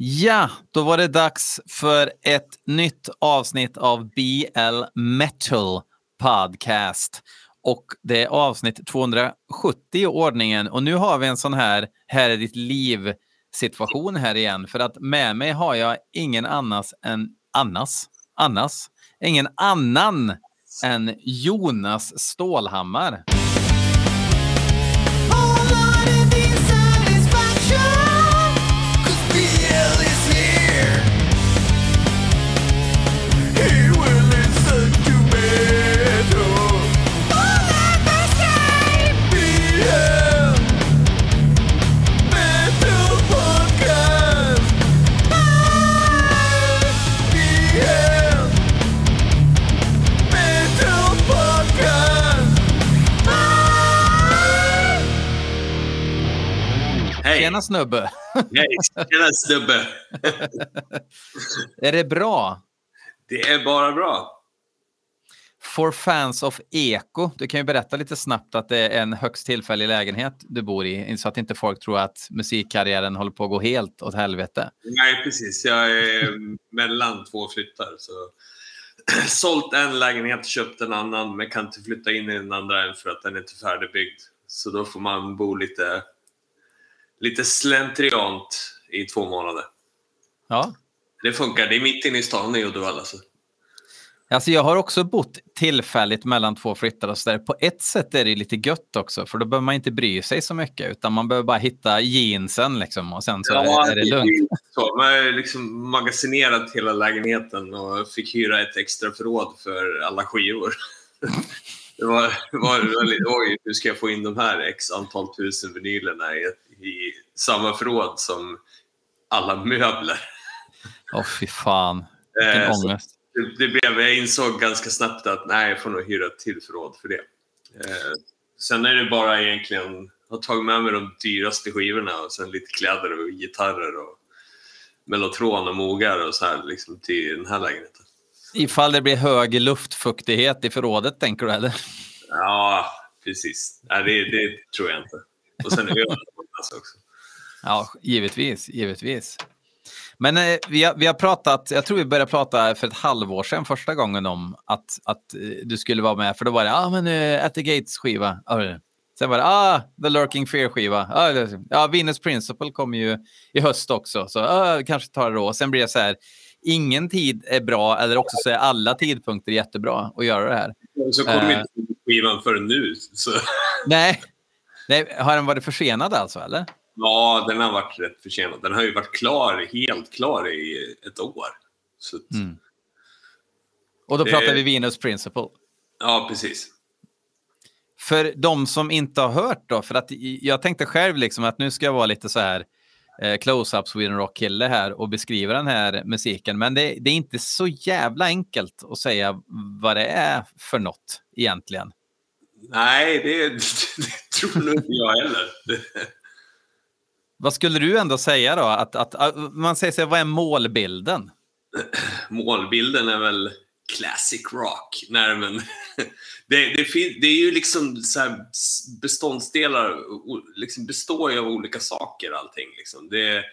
Ja, då var det dags för ett nytt avsnitt av BL Metal Podcast. Och det är avsnitt 270 i ordningen. Och nu har vi en sån här här är ditt liv situation här igen. För att med mig har jag ingen annas än Annas. Annas. Ingen annan än Jonas Stålhammar. Tjena snubbe! Hej, tjena snubbe! är det bra? Det är bara bra. For fans of eko, du kan ju berätta lite snabbt att det är en högst tillfällig lägenhet du bor i, så att inte folk tror att musikkarriären håller på att gå helt åt helvete. Nej, precis. Jag är mellan två flyttar. Så sålt en lägenhet, köpt en annan, men kan inte flytta in i den andra än för att den är inte färdigbyggd. Så då får man bo lite lite slentriant i två månader. Ja. Det funkar. Det är mitt inne i stan i Uddevalla. Så. Alltså jag har också bott tillfälligt mellan två flyttar och så där. På ett sätt är det lite gött också, för då behöver man inte bry sig så mycket, utan man behöver bara hitta jeansen liksom, och sen så ja, är det lugnt. Så, man har liksom magasinerat hela lägenheten och fick hyra ett extra förråd för alla skivor. det var, det var, det var lite, oj, hur ska jag få in de här x antal tusen vinylerna i ett i samma förråd som alla möbler. Åh oh, fy fan, vilken eh, ångest. Det, det blev, jag insåg ganska snabbt att nej, jag får nog hyra ett till förråd för det. Eh, sen är det bara egentligen, jag har tagit med mig de dyraste skivorna och sen lite kläder och gitarrer och mellotron och mogar och så här liksom till den här lägenheten. Ifall det blir hög luftfuktighet i förrådet tänker du eller? Ja, precis. Nej, det, det tror jag inte. Och sen öl också. Ja, givetvis, givetvis. Men eh, vi, har, vi har pratat, jag tror vi började prata för ett halvår sedan första gången om att, att eh, du skulle vara med. För då var det, ah, men uh, At the Gates skiva. Sen var det, ah, The Lurking Fear skiva. Ah, ja, Venus Principle kommer ju i höst också, så ah, kanske tar det då. Sen blir det så här, ingen tid är bra, eller också så är alla tidpunkter jättebra att göra det här. Så kommer uh, inte skivan förrän nu. Så. Nej, Nej, har den varit försenad alltså, eller? Ja, den har varit rätt försenad. Den har ju varit klar, helt klar i ett år. Så mm. Och då det... pratar vi Venus Principle? Ja, precis. För de som inte har hört då, för att jag tänkte själv liksom att nu ska jag vara lite så här eh, close-up Sweden Rock-kille här och beskriva den här musiken. Men det, det, är inte så jävla enkelt att säga vad det är för något egentligen. Nej, det, det tror nog inte jag heller. Vad skulle du ändå säga då? Att, att, att, man säger sig, vad är målbilden? Målbilden är väl classic rock. Nej, men det, det, det är ju liksom så här beståndsdelar, liksom består ju av olika saker allting. Liksom. Det,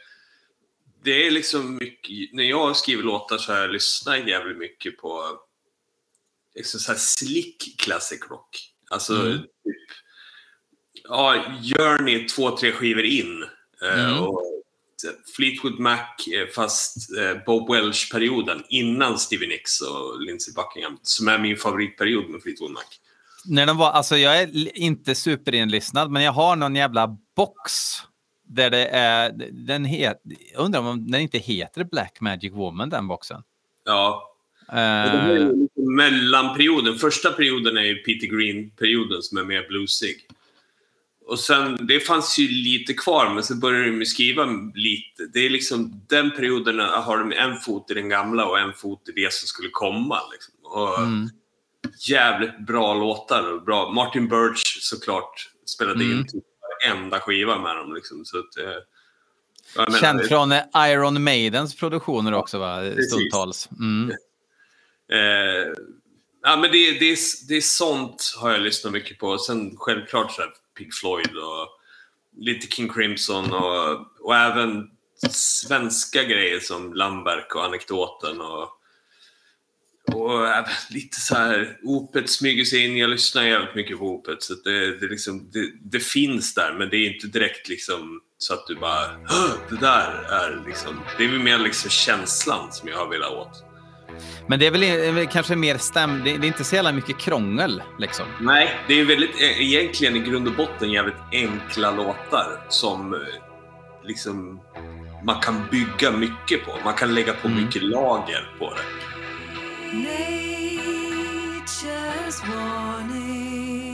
det är liksom mycket, när jag skriver låtar så har jag lyssnat jävligt mycket på liksom så här slick classic rock. Alltså, mm. typ, ja, Journey två, tre skivor in. Eh, mm. Och Fleetwood Mac, eh, fast eh, Bob Welch-perioden innan Stevie Nicks och Lindsey Buckingham, som är min favoritperiod med Fleetwood Mac. När de var, alltså jag är inte superinlyssnad, men jag har någon jävla box där det är, den het, undrar om den inte heter Black Magic Woman, den boxen. Ja, Uh, mellanperioden. Första perioden är ju Peter Green-perioden som är mer bluesig. Och sen, det fanns ju lite kvar, men så började de skriva lite. Det är liksom, den perioden har de en fot i den gamla och en fot i det som skulle komma. Liksom. Och mm. Jävligt bra låtar. Bra. Martin Birch såklart spelade mm. in typ varenda skiva med dem. Liksom. Så att, eh, Känd från Iron Maidens produktioner också, va? stundtals. Mm. Eh, ja, men det, det, är, det är sånt har jag lyssnat mycket på. Sen självklart så här, Pink Floyd och lite King Crimson och, och även svenska grejer som Lamberg och anekdoten och, och lite så här, Opet smyger sig in. Jag lyssnar jävligt mycket på Opet så det, det, liksom, det, det, finns där men det är inte direkt liksom så att du bara det där är liksom, det är mer liksom känslan som jag har velat åt. Men det är väl kanske mer stäm... Det är inte så jävla mycket krångel liksom. Nej, det är väldigt, e- egentligen i grund och botten jävligt enkla låtar som eh, liksom man kan bygga mycket på. Man kan lägga på mm. mycket lager på det. Nature's warning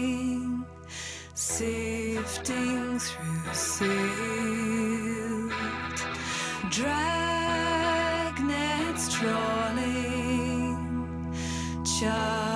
Sifting through silt Dragnets trawling 家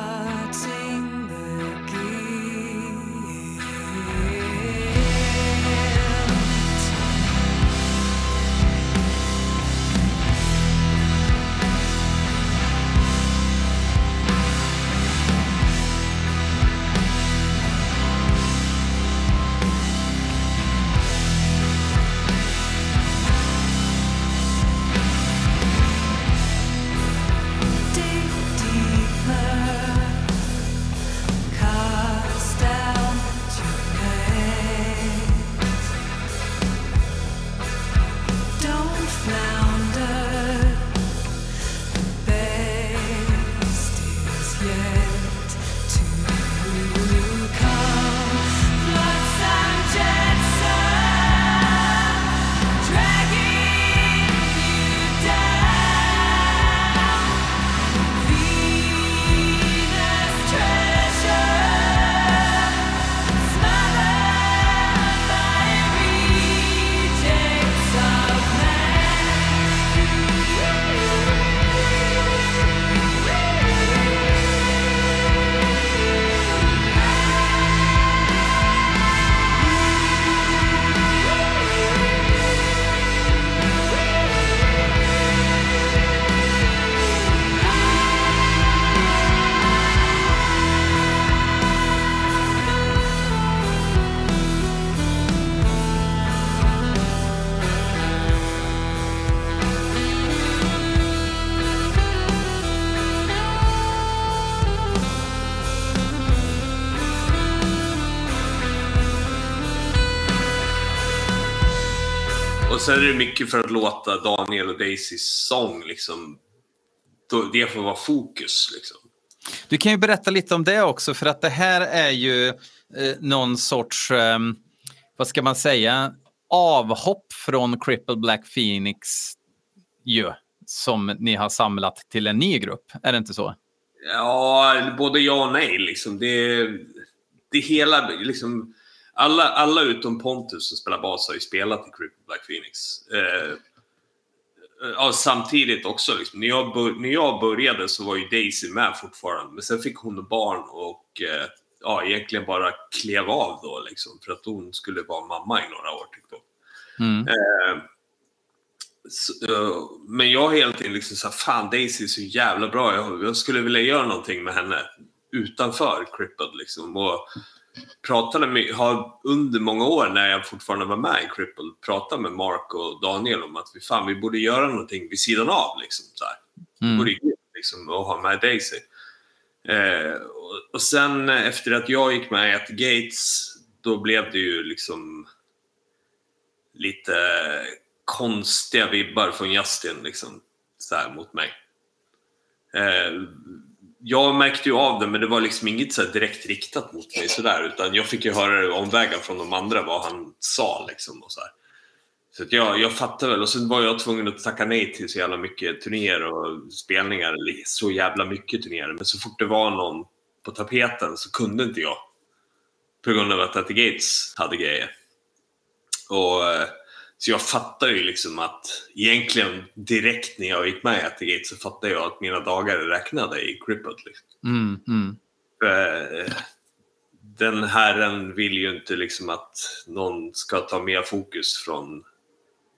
sen är det mycket för att låta Daniel och Daisys sång liksom, det får vara fokus. Liksom. Du kan ju berätta lite om det också för att det här är ju eh, någon sorts, eh, vad ska man säga, avhopp från Cripple Black Phoenix ju, som ni har samlat till en ny grupp. Är det inte så? Ja, både ja och nej. Liksom. Det, det hela, liksom, alla, alla utom Pontus som spelar bas har ju spelat i Cripple Black Phoenix. Eh, ja, samtidigt också, liksom, när, jag när jag började så var ju Daisy med fortfarande, men sen fick hon barn och eh, ja, egentligen bara klev av då, liksom, för att hon skulle vara mamma i några år. Tyckte mm. eh, så, uh, men jag har hela tiden liksom sagt, fan Daisy är så jävla bra, jag, jag, skulle vilja göra någonting med henne utanför Crippled liksom. Och, pratade med, har under många år när jag fortfarande var med i Cripple pratat med Mark och Daniel om att vi, fan, vi borde göra någonting vid sidan av. Liksom, så här. Mm. borde liksom, och ha med Daisy. Eh, och, och, sen efter att jag gick med i At Gates, då blev det ju liksom lite konstiga vibbar från Justin liksom, så här, mot mig. Eh, jag märkte ju av det, men det var liksom inget så direkt riktat mot mig sådär, utan jag fick ju höra det omvägar från de andra vad han sa liksom och så här. Så att jag, jag fattade väl och sen var jag tvungen att tacka nej till så jävla mycket turnéer och spelningar, så jävla mycket turnéer. Men så fort det var någon på tapeten så kunde inte jag. På grund av att At the Gates hade grejer. Och eh, så jag fattar ju liksom att egentligen direkt när jag gick med i Attigate så fattade jag att mina dagar är räknade i Crippled. Liksom. Mm, mm. Eh, den herren vill ju inte liksom att någon ska ta mer fokus från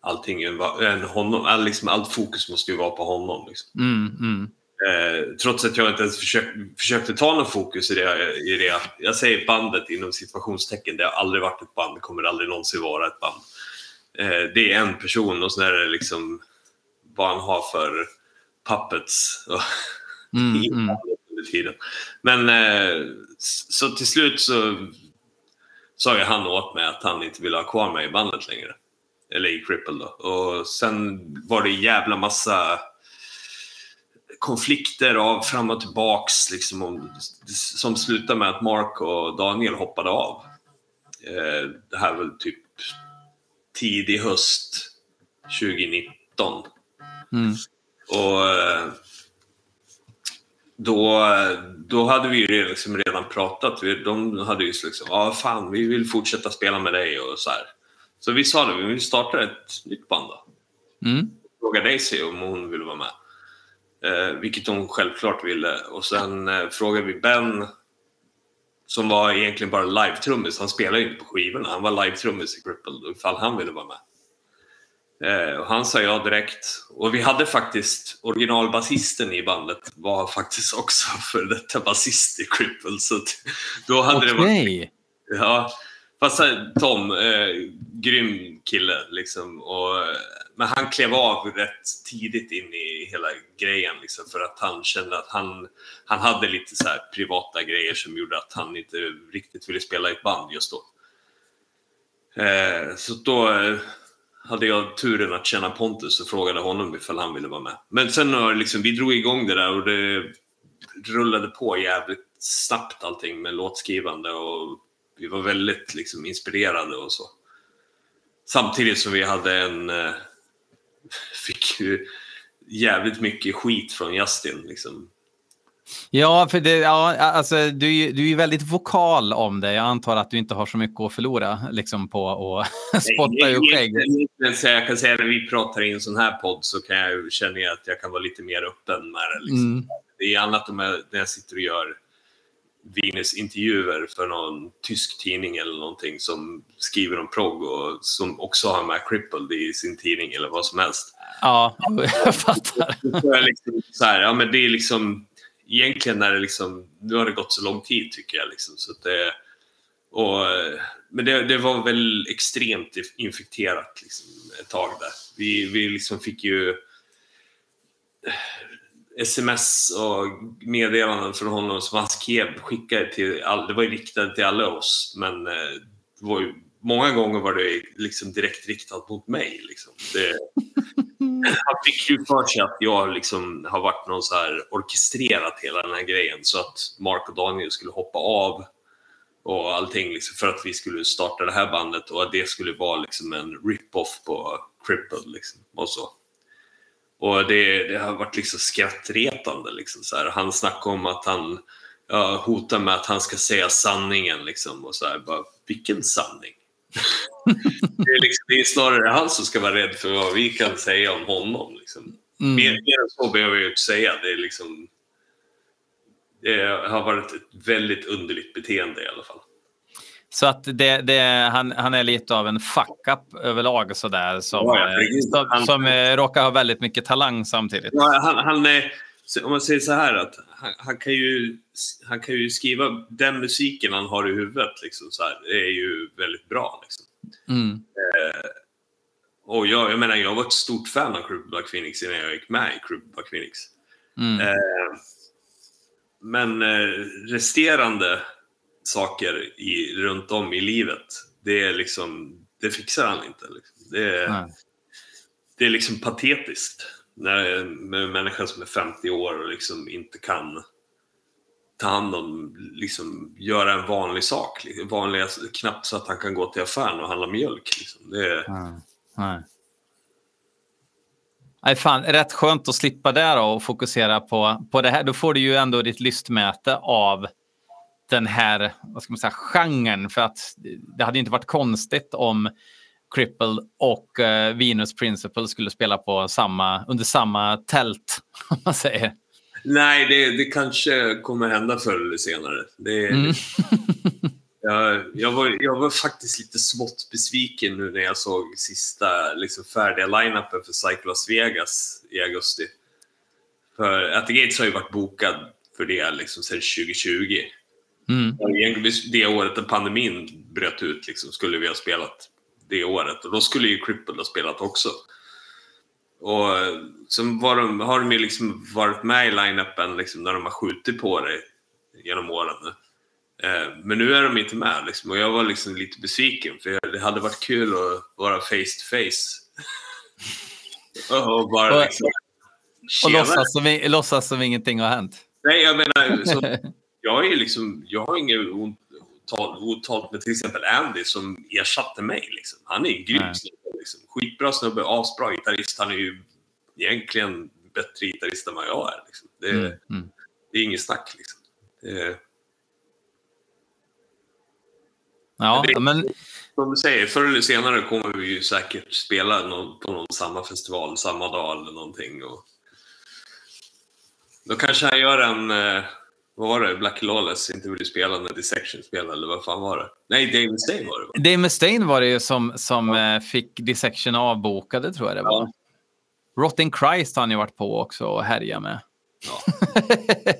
allting än honom. All, liksom, allt fokus måste ju vara på honom. Liksom. Mm, mm. eh, trots att jag inte ens försök, försökte ta någon fokus i det, i det. Jag säger bandet inom situationstecken. Det har aldrig varit ett band, det kommer aldrig någonsin vara ett band. Eh, det är en person och så är det liksom vad han har för puppets och Mm, mm. under tiden. Men eh, så till slut så sa ju han åt mig att han inte ville ha kvar mig i bandet längre. Eller i Cripple då. Och sen var det jävla massa konflikter av fram och tillbaks liksom om, som slutade med att Mark och Daniel hoppade av. Eh, det här var typ tidig höst 2019. Mm. Och eh, då, då hade vi ju liksom redan pratat. De hade ju liksom, ja fan vi vill fortsätta spela med dig och så här. Så vi sa det, vi vill starta ett nytt band då. Mm. Frågade Daisy om hon ville vara med. Eh, vilket hon självklart ville. Och sen eh, frågade vi Ben som var egentligen bara live-trummis. Han spelade ju inte på skivorna. Han var live-trummis i Cripple ifall han ville vara med. Eh, och han sa ja direkt. Och vi hade faktiskt originalbasisten i bandet var faktiskt också för detta basist i Cripple. Så då hade det varit Okej. Ja, fast Tom, eh, grym kille liksom. Och, men han klev av rätt tidigt in i hela grejen liksom, för att han kände att han, han hade lite så här privata grejer som gjorde att han inte riktigt ville spela i ett band just då. Eh, så då eh, hade jag turen att känna Pontus och frågade honom ifall han ville vara med. Men sen har liksom, vi drog igång det där och det rullade på jävligt snabbt allting med låtskrivande och vi var väldigt liksom, inspirerade och så. Samtidigt som vi hade en... Eh, fick ju jävligt mycket skit från Justin. Liksom. Ja, för det, ja, alltså, du, du är ju väldigt vokal om det. Jag antar att du inte har så mycket att förlora liksom, på att spotta ur skägg. Jag kan säga när vi pratar i en sån här podd så kan jag, känner jag att jag kan vara lite mer öppen med det. Liksom. Mm. Det är annat om jag, när jag sitter och gör Venus-intervjuer för någon tysk tidning eller någonting som skriver om progg och som också har med Crippled i sin tidning eller vad som helst. Ja, jag fattar. Är jag liksom så här, ja, men det är liksom egentligen när det liksom, nu har det gått så lång tid tycker jag. Liksom, så det, och, men det, det var väl extremt infekterat liksom, ett tag där. Vi, vi liksom fick ju sms och meddelanden från honom som han skrev, skickade till all, det var ju riktat till alla oss, men eh, det var ju, många gånger var det liksom direkt riktat mot mig. Liksom. Det, han fick ju för sig att jag liksom har varit någon så här orkestrerat hela den här grejen så att Mark och Daniel skulle hoppa av och allting liksom för att vi skulle starta det här bandet och att det skulle vara liksom en rip-off på Crippled liksom och så. Och det, det har varit liksom skrattretande liksom så här. Han snackade om att han ja, hotar med att han ska säga sanningen liksom och så här bara, vilken sanning? det, är liksom, det är snarare han som ska vara rädd för vad vi kan säga om honom. Liksom. Mm. Mer, mer än så behöver jag inte säga. Det, är liksom, det har varit ett väldigt underligt beteende i alla fall. Så att det, det, han, han är lite av en fuck-up överlag sådär som, Ja, eh, som, Han- som eh, råkar ha väldigt mycket talang samtidigt. Ja, han, han är, om man säger så här att han, han, kan ju, han kan ju skriva den musiken han har i huvudet. Liksom, så här, det är ju väldigt bra. Liksom. Mm. Och jag, jag menar, jag var ett stort fan av Crib Black Phoenix innan jag gick med i Crib Black Phoenix. Mm. Eh, men eh, resterande saker i, runt om i livet, det är liksom, det fixar han inte. Liksom. Det, är, Nej. det är liksom patetiskt när med en människa som är 50 år och liksom inte kan ta hand om, liksom göra en vanlig sak. Liksom. Vanliga, knappt så att han kan gå till affären och handla mjölk. Liksom. Det är, Nej. Nej. Nej, fan, rätt skönt att slippa det och fokusera på, på det här. Då får du ju ändå ditt lystmäte av den här vad ska man säga, genren. För att det hade inte varit konstigt om Cripple och eh, Venus Principle skulle spela på samma, under samma tält. Om man säger. Nej, det, det kanske kommer hända förr eller senare. Det, Mm. jag, jag, var, jag var faktiskt lite smått besviken nu när jag såg sista liksom, färdiga line-upen för Las Vegas i augusti. För At the Gates har ju varit bokad för det liksom, sedan 2020. Mm. Det året när pandemin bröt ut liksom, skulle vi ha spelat det året och då skulle ju Cripple ha spelat också. Och sen var de, har de ju liksom varit med i line-upen liksom, när de har skjutit på det genom åren. Eh, men nu är de inte med liksom, och jag var liksom lite besviken för det hade varit kul att vara face to face. och bara liksom... Och låtsas som, låtsas som ingenting har hänt. Nej, jag menar, så, jag, är liksom, jag har inget otalt med till exempel Andy som ersatte mig. Liksom. Han är en grym snubbe. Liksom. Skitbra snubbe, asbra gitarrist. Han är ju egentligen bättre gitarrist än vad jag är. Liksom. Det, mm. Mm. det är inget snack. Liksom. Det, ja, det, men... Som du säger, förr eller senare kommer vi ju säkert spela någon, på någon samma festival samma dag eller någonting. Och då kanske han gör en eh, vad var det? Black Lawless inte ville spela när Dissection spelade, eller vad fan var det? Nej, Dave Mustaine var det va? Dave Mustaine var det ju som, som ja. Eh, fick Dissection avbokade, tror jag det var. Ja. Rotting Christ har han ju varit på också och härjat med. Ja.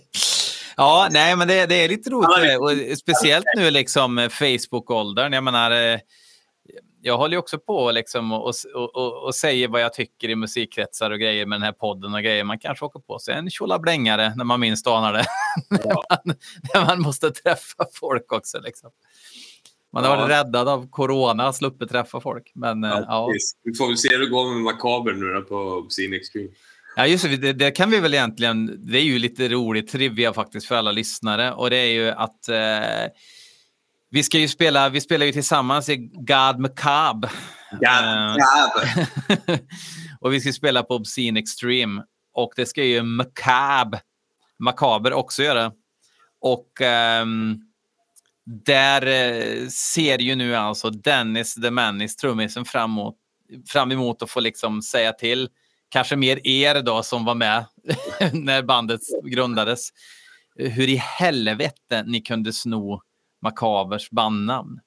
ja, nej, men det, det är lite roligt och speciellt nu liksom Facebook-åldern. Jag menar, eh, jag håller också på liksom och, och, och, och, säger vad jag tycker i musikkretsar och grejer med den här podden och grejer. Man kanske åker på sig en tjolablängare när man minst anar det. Ja. när, man, när, man, måste träffa folk också. Liksom. Man har ja. varit räddad av corona, sluppit träffa folk. Men, ja, ja. Vi får väl se hur det går med Makaber nu då på Obscene Extreme. Ja, just det, det. kan vi väl egentligen. Det är ju lite roligt trivia faktiskt för alla lyssnare och det är ju att eh, vi ska ju spela, vi spelar ju tillsammans i God Macabre. God Macabre. och vi ska spela på Obscene Extreme. Och det ska ju Macabre, Macabre också göra. Och um, där uh, ser ju nu alltså Dennis the Manis, trummisen, fram emot, fram emot att få liksom säga till. Kanske mer er då som var med när bandet grundades. Hur i helvete ni kunde sno makabers bandnamn.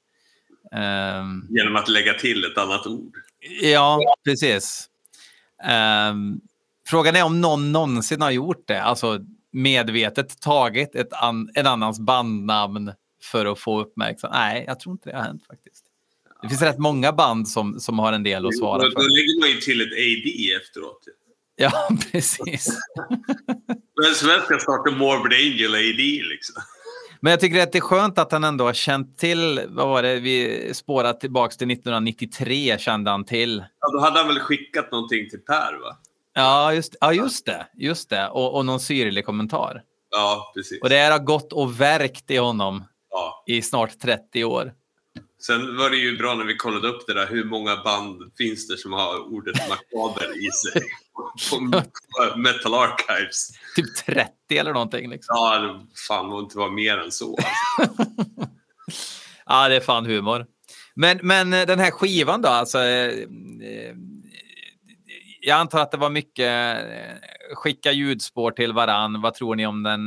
Um, Genom att lägga till ett annat ord? Ja, precis. Um, frågan är om någon någonsin har gjort det, alltså medvetet tagit ett an, en annans bandnamn för att få uppmärksamhet. Nej, jag tror inte det har hänt faktiskt. Det finns rätt många band som, som har en del att svara för. Då lägger man ju till ett AD efteråt. Ja, precis. Men svenska startar Morbid Angel AD liksom. Men jag tycker att det är skönt att han ändå har känt till, vad var det, vi spårat tillbaka till 1993 kände han till. Ja, då hade han väl skickat någonting till Per va? Ja, just, ja, just det. Just det. Och, och någon syrlig kommentar. Ja, precis. Och det har gått och verkt i honom ja. i snart 30 år. Sen var det ju bra när vi kollade upp det där, hur många band finns det som har ordet makaber i sig? På Metal Archives. Typ 30 eller någonting. Liksom. Ja, det fan det inte vara mer än så. ja, det är fan humor. Men, men eh, den här skivan då, alltså. Eh, eh, jag antar att det var mycket skicka ljudspår till varann. Vad tror ni om den,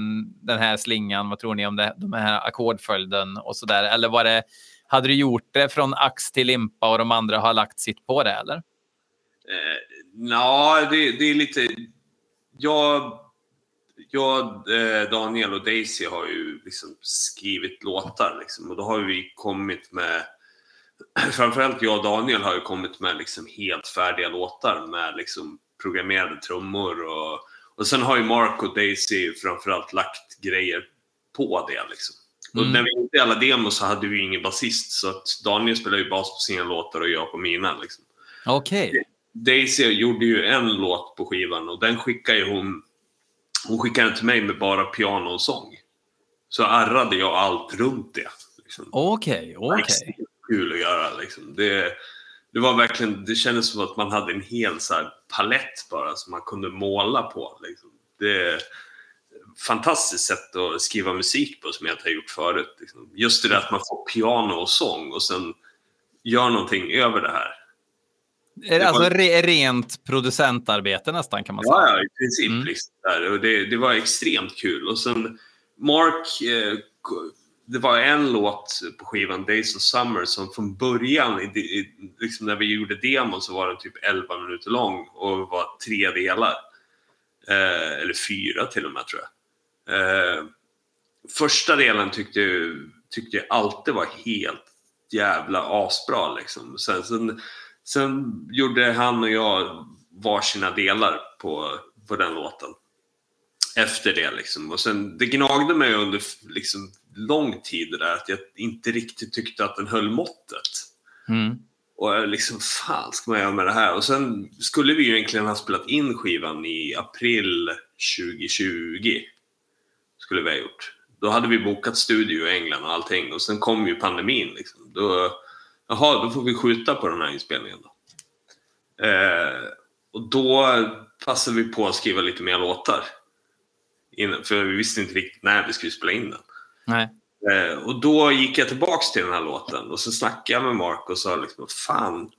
den här slingan? Vad tror ni om det, de här ackordföljden och så där? Eller var det hade du gjort det från ax till limpa och de andra har lagt sitt på det, eller? Eh, Nja, det, det, är lite... Jag, jag eh, Daniel och Daisy har ju liksom skrivit låtar liksom, och då har vi kommit med... Framförallt jag och Daniel har ju kommit med liksom helt färdiga låtar med liksom programmerade trummor och, och sen har ju Mark och Daisy framförallt lagt grejer på det liksom. Mm. Och när vi gjorde alla demos så hade vi ingen basist så att Daniel spelade ju bas på sina låtar och jag på mina. Liksom. Okej. Okay. Daisy gjorde ju en låt på skivan och den skickade hon, hon skickade den till mig med bara piano och sång. Så arrade jag allt runt det. Liksom. Okej, okay, okej. Okay. Kul att göra liksom. Det, det var verkligen, det kändes som att man hade en hel så palett bara som man kunde måla på. Liksom. Det, fantastiskt sätt att skriva musik på som jag inte har gjort förut. Liksom. Just det där att man får piano och sång och sen gör någonting över det här. Är det, alltså re rent producentarbete nästan kan man säga? Ja, i princip. Mm. Liksom, där. Och det, det, var extremt kul. Och sen Mark, eh, det var en låt på skivan Days of Summer som från början, i, i, liksom när vi gjorde demon så var den typ 11 minuter lång och var tre delar. Eh, eller fyra till och med tror jag. Eh, första delen tyckte, tyckte jag alltid var helt jävla asbra liksom. Sen, sen, sen gjorde han och jag varsina delar på, på den låten. Efter det liksom. Och sen, det gnagde mig under liksom, lång tid det där att jag inte riktigt tyckte att den höll måttet. Mm. Och jag liksom, fan ska man göra med det här? Och sen skulle vi ju egentligen ha spelat in skivan i april 2020. Skulle vi ha gjort. Då hade vi bokat studio i England och allting och sen kom ju pandemin. Liksom. Då, jaha, då får vi skjuta på den här inspelningen då. Eh, och då passade vi på att skriva lite mer låtar. Innan, för vi visste inte riktigt när vi skulle spela in den. Nej. Eh, och då gick jag tillbaks till den här låten och så snackade jag med Mark och sa liksom, fan,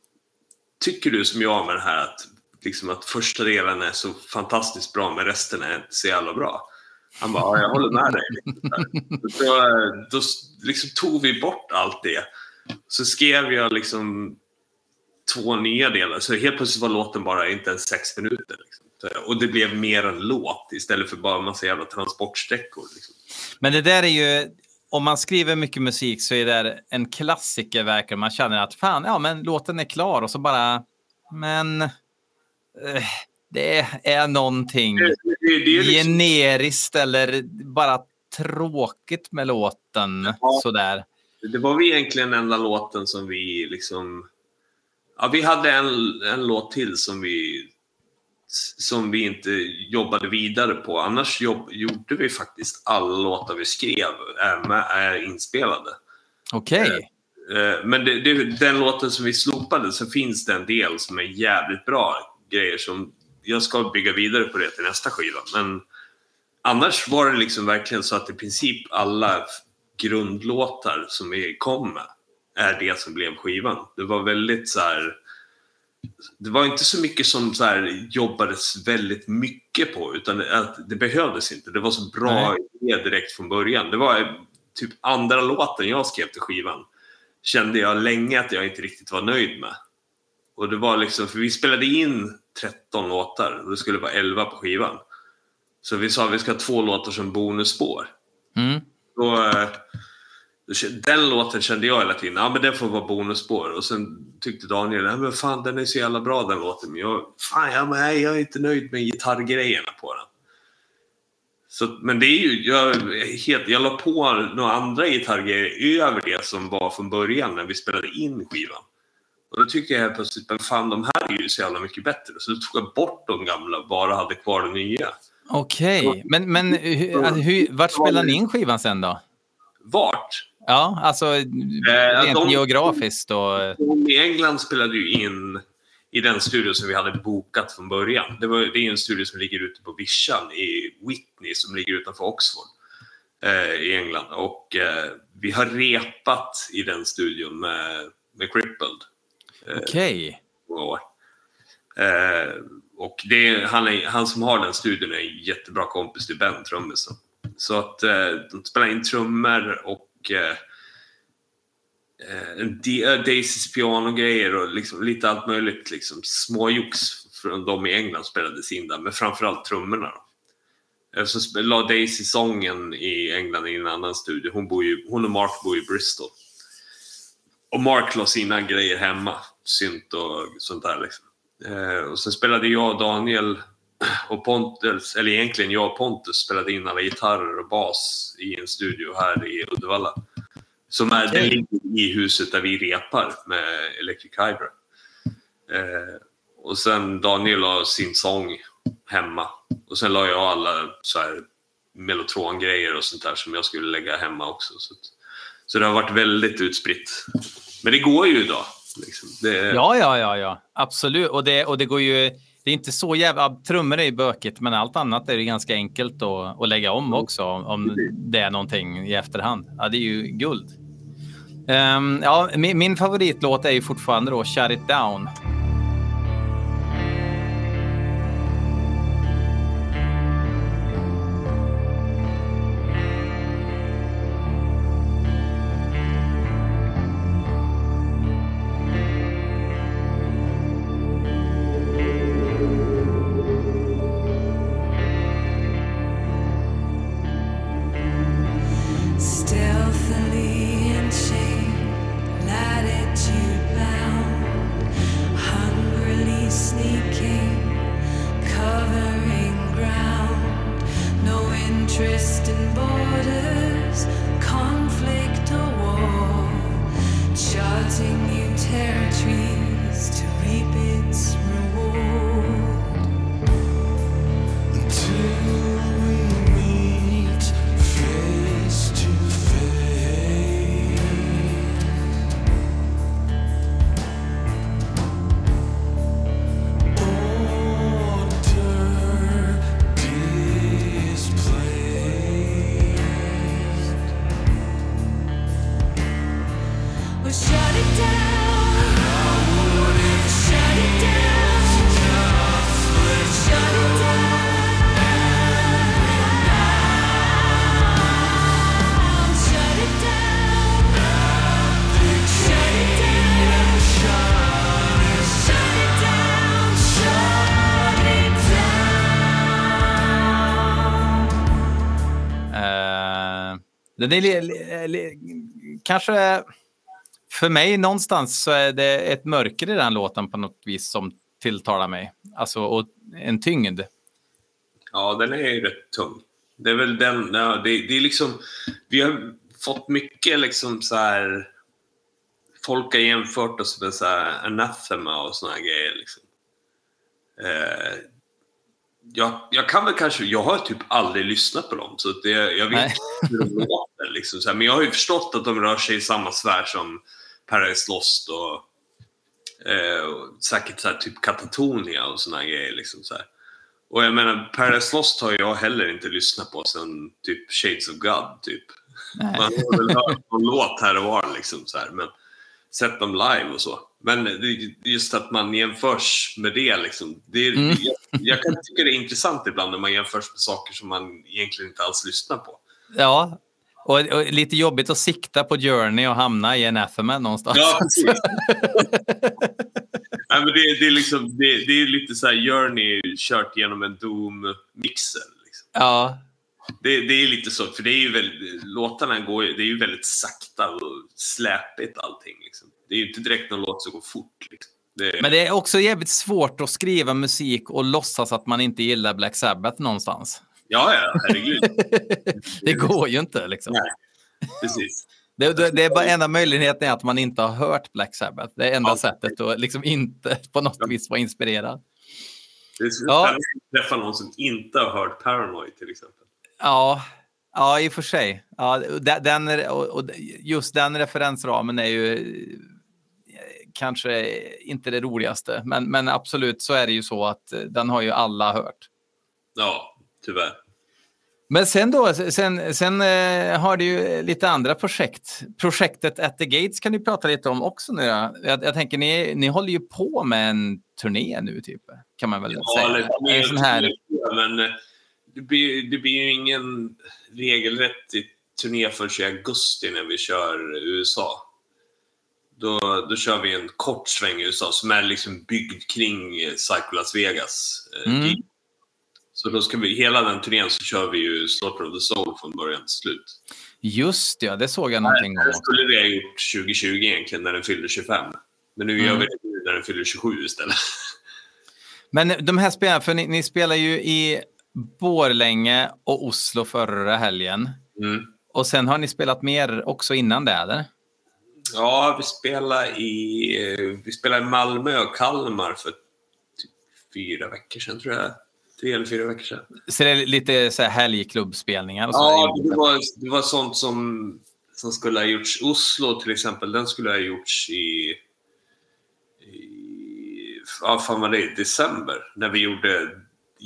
tycker du som jag med det här att, liksom, att första delen är så fantastiskt bra men resten är inte så jävla bra? Han bara, ja, jag håller med dig. då, då liksom tog vi bort allt det. Så skrev jag liksom två nya delar. Så helt plötsligt var låten bara inte ens sex minuter. Liksom. Och det blev mer en låt istället för bara en massa jävla transportsträckor. Liksom. Men det där är ju, om man skriver mycket musik så är det en klassiker verkar Man känner att fan, ja men låten är klar och så bara, men eh, det är någonting Det, det, det är liksom, generiskt eller bara tråkigt med låten Ja. sådär. det var väl egentligen enda låten som vi liksom... Ja, vi hade en, en låt till som vi som vi inte jobbade vidare på. Annars jobb, gjorde vi faktiskt alla låtar vi skrev är, med, är inspelade. Okej. Eh, Men det, det, den låten som vi slopade så finns det en del som är jävligt bra grejer som jag ska bygga vidare på det till nästa skiva. Men annars var det liksom verkligen så att i princip alla grundlåtar som vi kom med är det som blev skivan. Det var väldigt så här. Det var inte så mycket som så här jobbades väldigt mycket på utan att det behövdes inte. Det var så bra idé direkt från början. Det var typ andra låten jag skrev till skivan kände jag länge att jag inte riktigt var nöjd med. Och det var liksom, för vi spelade in 13 låtar och det skulle vara 11 på skivan. Så vi sa att vi ska ha två låtar som bonusspår. Mm. Då, eh, den låten kände jag hela tiden, ja men den får vara bonusspår. Och sen tyckte Daniel, ja men fan den är så jävla bra den låten. Men jag, fan ja, men nej, jag är inte nöjd med gitarrgrejerna på den. Så, men det är ju, jag, helt, jag la på några andra gitarrgrejer över det som var från början när vi spelade in skivan. Och då tyckte jag helt plötsligt, men fan de här är ju så jävla mycket bättre. Så då tog jag bort de gamla och bara hade kvar det nya. Okej, men, men hur, alltså, hur, vart spelade ni in skivan sen då? Vart? Ja, alltså rent de- geografiskt och... De i England spelade ju in i den studio som vi hade bokat från början. Det, var, det är en studio som ligger ute på vischan i Whitney som ligger utanför Oxford eh, i England. Och eh, vi har repat i den studion med, med Crippled eh, Okej. många år. Eh, och det han, är, han som har den studion är en jättebra kompis till Ben, trummisen. Så att eh, de spelar in trummor och eh, eh, eh, Daisys pianogrejer och liksom lite allt möjligt. Liksom, småjox från de i England spelades in där, men framförallt trummorna. Då. Eh, Så la Daisy sången i England i en annan studio. Hon, bor ju, hon och Mark bor i Bristol. Och Mark la sina grejer hemma, synt och sånt där. Liksom. Eh, och sen spelade jag Daniel och Pontus, eller egentligen jag och Pontus spelade in alla gitarrer och bas i en studio här i Uddevalla. Som är, den ligger i huset där vi repar med Electric Hydra. Eh, och sen Daniel la sin sång hemma. Och sen la jag alla så här Mellotron-grejer och sånt där som jag skulle lägga hemma också. Så, så det har varit väldigt utspritt. Men det går ju idag. Liksom. Det, Ja, ja, ja, ja. Absolut. Och det, och det går ju... Det är inte så jävla... Trummor är ju bökigt, men allt annat är det ganska enkelt att, att lägga om också om, det är någonting i efterhand. Ja, det är ju guld. Ehm, ja, min, min favoritlåt är ju fortfarande då Shut It Down. Det är li, li, li, kanske för mig någonstans så är det ett mörker i den låten på något vis som tilltalar mig. Alltså och en tyngd. Ja, den är ju rätt tung. Det är väl den, ja, det, det är liksom, vi har fått mycket liksom så här, folk har jämfört oss med så här anathema och såna här grejer liksom. Eh, jag, jag kan väl kanske, jag har typ aldrig lyssnat på dem så det, jag vet Nej. inte hur de låter liksom så här, men jag har ju förstått att de rör sig i samma sfär som Paradise Lost och, eh, och säkert så här, typ Katatonia och såna här grejer liksom så här. Och jag menar, Paradise Lost har jag heller inte lyssnat på sen typ Shades of God typ. Man Nej. har väl hört någon låt här och var liksom så här, men sett dem live och så. Men just att man jämförs med det liksom. Det är, Mm. jag, jag kan tycka det är intressant ibland när man jämförs med saker som man egentligen inte alls lyssnar på. Ja, och, och lite jobbigt att sikta på Journey och hamna i Anathema någonstans. Ja, precis. Nej, men det, det, är liksom, det, det är lite så här Journey kört genom en Doom-mixer. Liksom. ja, Det, det är lite så, för det är ju väldigt, låtarna går det är ju väldigt sakta och släpigt allting. Liksom. Det är ju inte direkt någon låt som går fort. Liksom. Det, men det är också jävligt svårt att skriva musik och låtsas att man inte gillar Black Sabbath någonstans. Ja, ja, herregud. Det går ju inte liksom. Nej. Precis. Det, det, det är bara enda möjligheten är att man inte har hört Black Sabbath. Det är enda Ja. sättet att liksom inte på något Ja. vis vara inspirerad. Det är så Ja. att träffa någon som inte har hört Paranoid till exempel. Ja, ja i och för sig. Ja, den, och, just den referensramen är ju eh, kanske inte det roligaste. Men, men absolut så är det ju så att eh, den har ju alla hört. Ja, tyvärr. Men sen då, sen, sen eh, har du ju lite andra projekt. Projektet At the Gates kan du prata lite om också nu. Jag, jag tänker, ni, ni håller ju på med en turné nu, typ. Kan man väl Ja, säga. eller, En sån här... Men det blir, det blir ju ingen regelrätt turné förrän i augusti när vi kör USA. Då, då kör vi en kort sväng i USA som är liksom byggd kring eh, Psycho Las Vegas. eh, Mm. Så då ska vi, hela den turnén så kör vi ju Slaughter of the Soul från början till slut. Just det, ja, det såg jag någonting om. Det skulle vi ha gjort 2020 egentligen när den fyllde 25. Men nu gör Mm. vi det när den fyller 27 istället. Men de här spelarna, för ni, ni spelar ju i Borlänge och Oslo förra helgen. Mm. Och sen har ni spelat mer också innan det, eller? Ja, vi spelar i, vi spelar i Malmö och Kalmar för typ fyra veckor sedan tror jag. Tre eller fyra veckor sedan. Så det är lite så här helgklubbspelningar och så? Ja, det var, det var sånt som, som skulle ha gjorts. Oslo till exempel, den skulle ha gjorts i, i ja, fan var det, december. När vi gjorde,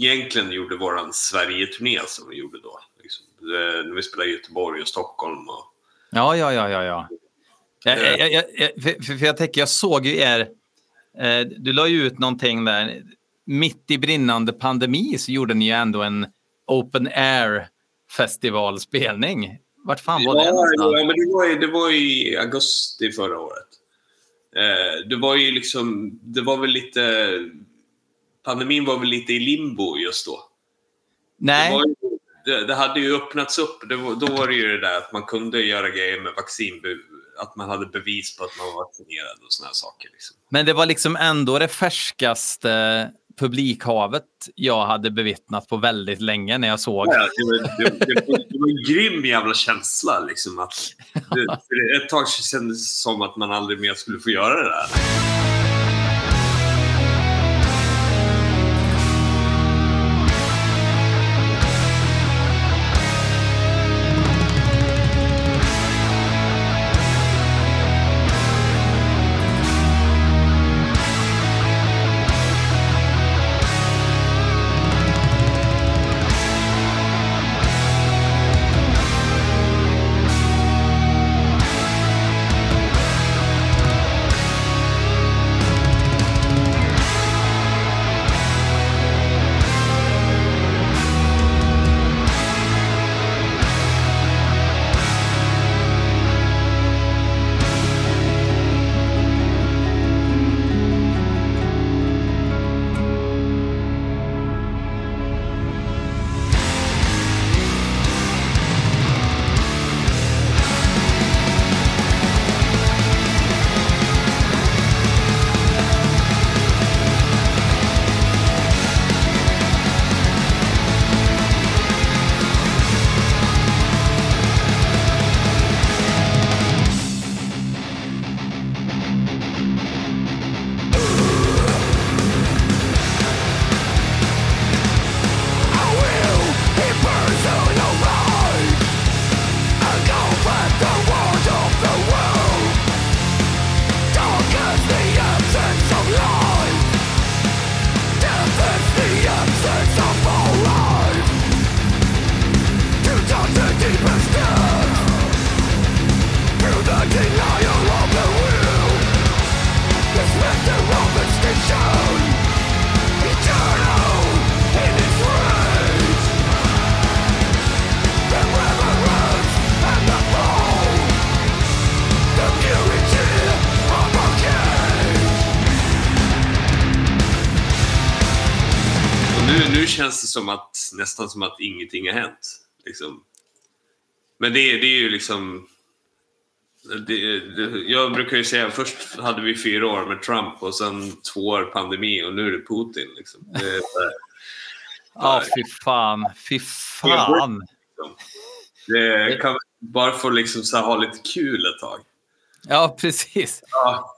egentligen gjorde våran Sverige-turné som vi gjorde då. Liksom. Eh, När vi spelade i Göteborg och Stockholm. Och, Ja, ja, ja, ja. ja. Jag, jag, jag, för, för jag tänker, jag såg ju er... Eh, du la ju ut någonting där. Mitt i brinnande pandemi så gjorde ni ju ändå en open air festivalspelning. Vart fan var det ja, någonstans? ja, men det var, ju, det var i augusti förra året. Eh, det var ju liksom, det var väl lite, pandemin var väl lite i limbo just då. Det, Nej, var ju, det, det hade ju öppnats upp. Det var, då var det ju det där att man kunde göra grejer med vaccin, att man hade bevis på att man var vaccinerad och såna saker. Liksom. men det var liksom ändå det färskaste publikhavet jag hade bevittnat på väldigt länge när jag såg. Ja, det, var, det, det, var, det var en grym jävla känsla. Liksom, att det, ett tag kändes det som att man aldrig mer skulle få göra det där. Som att, nästan som att ingenting har hänt. Liksom. Men det, det är ju liksom... Det, det, jag brukar ju säga, först hade vi fyra år med Trump och sen två år pandemi och nu är det Putin. Liksom. Det, Ja, fy fan. Fy fan. det kan bara få liksom så ha lite kul ett tag. Ja, precis. Ja,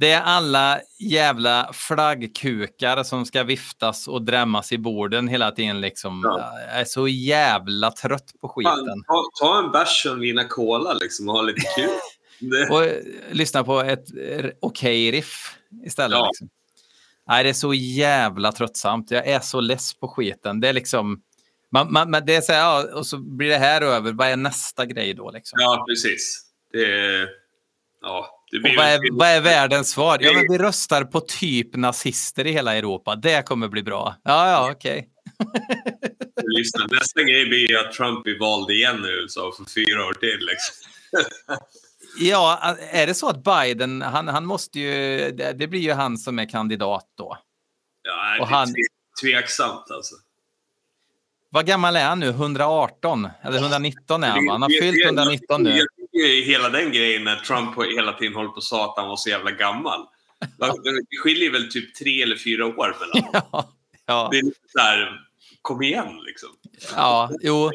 Det är alla jävla flaggkukar som ska viftas och drämmas i borden hela tiden. Liksom. Ja. Jag är så jävla trött på skiten. ta, ta en bärs och en Vina Cola liksom, och ha lite kul. Och eh, lyssna på ett eh, okej riff istället. Ja. Liksom. Nej, det är så jävla tröttsamt. Jag är så less på skiten. Det är liksom... Man, man, man, det är så här, ja, och så blir det här över. Vad är nästa grej då? Liksom? ja, precis. Det, ja, det Och blir vad, är, vad är världens svar? Ja, men vi röstar på typ nazister i hela Europa. Det kommer bli bra. Ja, ja, okej. Lyssna. Nästa grej blir att Trump blir vald igen i USA för fyra år till. Liksom. Ja, är det så att Biden, han, han måste ju, det, blir ju han som är kandidat då. Ja, det Och han- tve- tveksamt alltså. Vad gammal är han nu? 118? Eller 119 är han va? Han har fyllt det- 119 nu. Ju hela den grejen när Trump hela tiden håller på och sa att han var så jävla gammal. Det skiljer väl typ tre eller fyra år mellan dem. Ja, ja, Det är lite så här, kom igen liksom. ja, jo.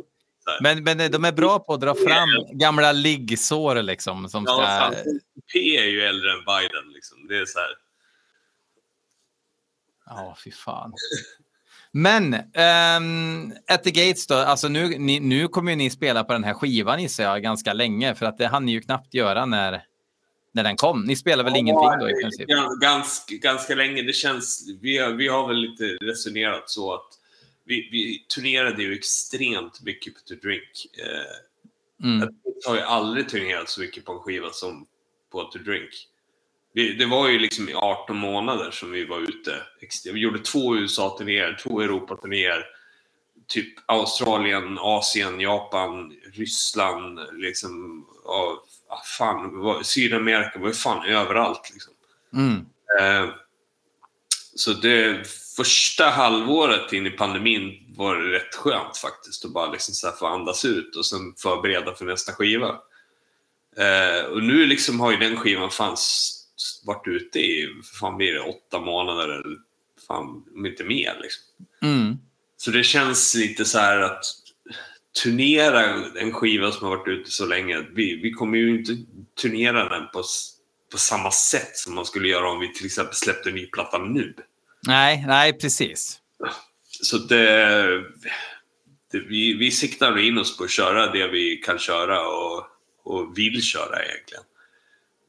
Men, men de är bra på att dra fram gamla liggsår liksom. Som ska... P är ju äldre än Biden liksom. Det är så här. Ja, fy fan. Men um, At the Gates då, alltså nu, ni, nu kommer ju ni spela på den här skivan gissar jag ganska länge för att det hann ni ju knappt göra när, när den kom. Ni spelar väl ingenting då i princip? Gans- Ganska, ganska länge. Det känns, vi, har, vi har väl lite resonerat så att vi, vi turnerade ju extremt mycket på To Drink. Eh, Mm. Jag har ju aldrig turnerat så mycket på en skiva som på To Drink. Vi, det var ju liksom i 18 månader som vi var ute. Vi gjorde två USA-turnéer, två Europa-turnéer. Typ Australien, Asien, Japan, Ryssland, liksom. Ja, ah, fan, var, Sydamerika var ju fan överallt. Liksom. Mm. Eh, så det första halvåret in i pandemin var det rätt skönt faktiskt att bara liksom så få andas ut och sen förbereda för nästa skiva. Eh, och nu liksom har ju den skivan fan s- s- varit ute i, fan blir det åtta månader eller fan, om inte mer liksom. Mm. Så det känns lite så här att turnera en skiva som har varit ute så länge. Vi, vi kommer ju inte turnera den på, på samma sätt som man skulle göra om vi till exempel släppte en ny platta nu. Nej, nej, precis. Så det, det, vi, vi siktar in oss på att köra det vi kan köra och, och vill köra egentligen.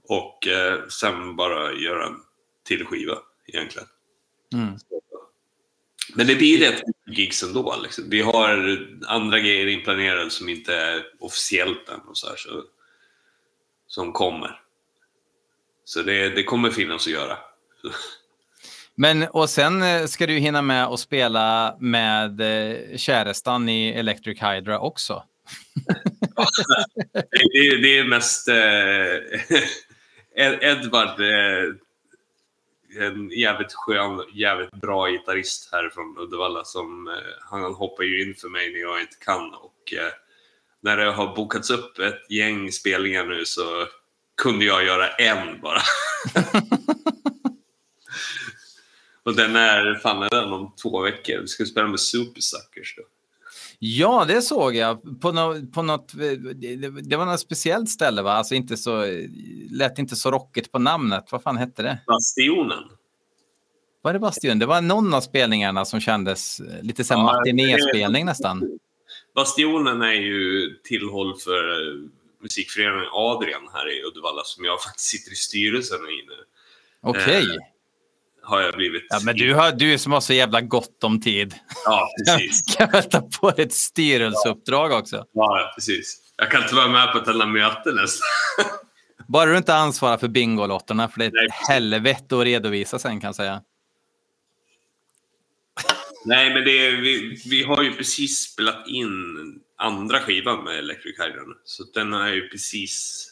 Och eh, sen bara göra en till skiva egentligen. Mm. Men det blir rätt mycket gigs ändå. Liksom. Vi har andra grejer inplanerade som inte är officiellt än och så här, så, som kommer. Så det, det kommer finnas att göra. Men och sen eh, ska du hinna med att spela med eh, kärestan i Electric Hydra också. Det, det, det är mest... Eh, Ed- Edvard, eh, en jävligt skön, jävligt bra gitarrist här från Uddevalla som eh, han hoppar ju in för mig när jag inte kan och eh, när det har bokats upp ett gäng spelningar nu så kunde jag göra en bara. och den är, fan är den om två veckor? Vi ska spela med Supersuckers då. Ja, det såg jag. På, nå på något, det, det var något speciellt ställe, va? Alltså inte så, lät inte så rockigt på namnet. Vad fan hette det? Bastionen. Var det Bastion? Det var någon av spelningarna som kändes eh, lite som Ja, matinéspelning nästan. Bastionen är ju tillhåll för eh, musikföreningen Adrian här i Uddevalla som jag faktiskt sitter i styrelsen i nu. Okej. Eh, Har jag blivit. Ja, men du, har, du som har så jävla gott om tid. Ja, precis. Kan väl ta på ett styrelseuppdrag också. Ja, precis. Jag kan inte vara med på ett enda möte nästan. Bara du inte ansvarar för Bingolotterna, för det är ett helvete att redovisa sen kan jag säga. Nej, men det är, vi, vi har ju precis spelat in andra skivan med Electric Hydra. Så den är ju precis...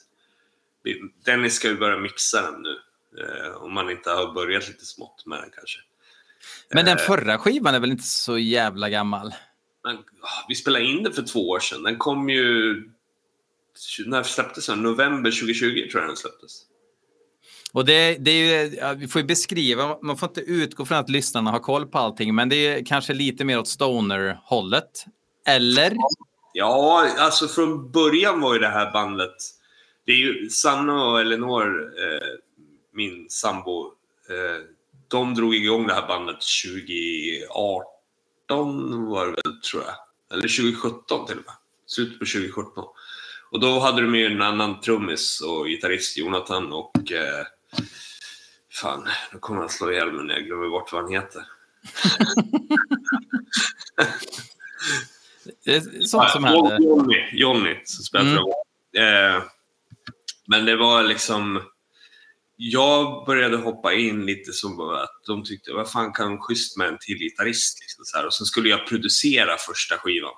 Dennis ska ju börja mixa den nu. Eh, om man inte har börjat lite smått med den kanske. Men den Eh. förra skivan är väl inte så jävla gammal? Men, vi spelade in det för två år sedan. Den kom ju... När släpptes den? November 2020 tror jag den släpptes. Och det, det är ju, vi får ju beskriva, man får inte utgå från att lyssnarna har koll på allting, men det är kanske lite mer åt stoner-hållet. Eller? Ja, alltså från början var ju det här bandet... Det är ju Sanna och Elinor, eh, min sambo, eh, de drog igång det här bandet 2018 var det väl, tror jag. Eller 2017 till och med. Slutet på 2017. Och då hade de ju en annan trummis och gitarrist, Jonathan, och... Eh, fan, nu kommer han slå ihjäl mig när jag glömmer bort vad han heter. Det är sånt som händer. Johnny, Johnny som spelade Mm. Eh, men det var liksom... Jag började hoppa in lite som att de tyckte, vad fan kan schysst med en till gitarrist? Liksom, så här. Och sen skulle jag producera första skivan.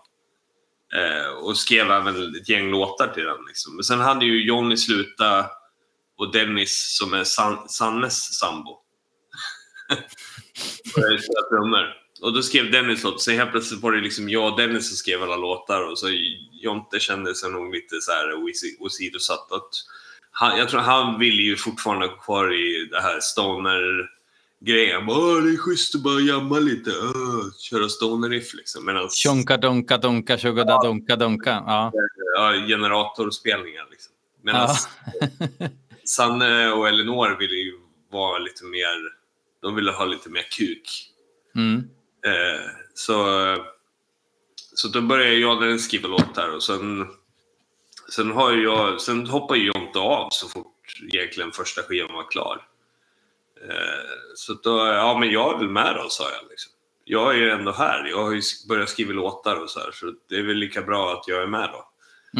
Eh, och skrev även ett gäng låtar till den. Liksom. Men sen hade ju Johnny slutat och Dennis, som är San Sannes sambo, började spela trummor. Och då skrev Dennis låt. Så helt plötsligt var det liksom jag och Dennis som skrev alla låtar. Och så Jonte kände sig nog lite så här åsidosatt. Att han, jag tror han ville ju fortfarande ha kvar i det här stoner-grejen. Bara, det är schysst att bara jamma lite. Uh, köra stoner-riff liksom. Medan Tjonka donka donka tjogoda donka donka. Ja. ja, generatorspelningar liksom. Medan Ja. Sanne och Elinor ville ju vara lite mer... De ville ha lite mer kuk. Mm. Eh, så, så då började jag skriva låtar och sen, sen, har jag, sen hoppade ju Jonte av så fort egentligen första skivan var klar. Eh, så då, ja men jag är väl med då, sa jag. Liksom. Jag är ju ändå här. Jag har ju börjat skriva låtar och så här, så det är väl lika bra att jag är med då.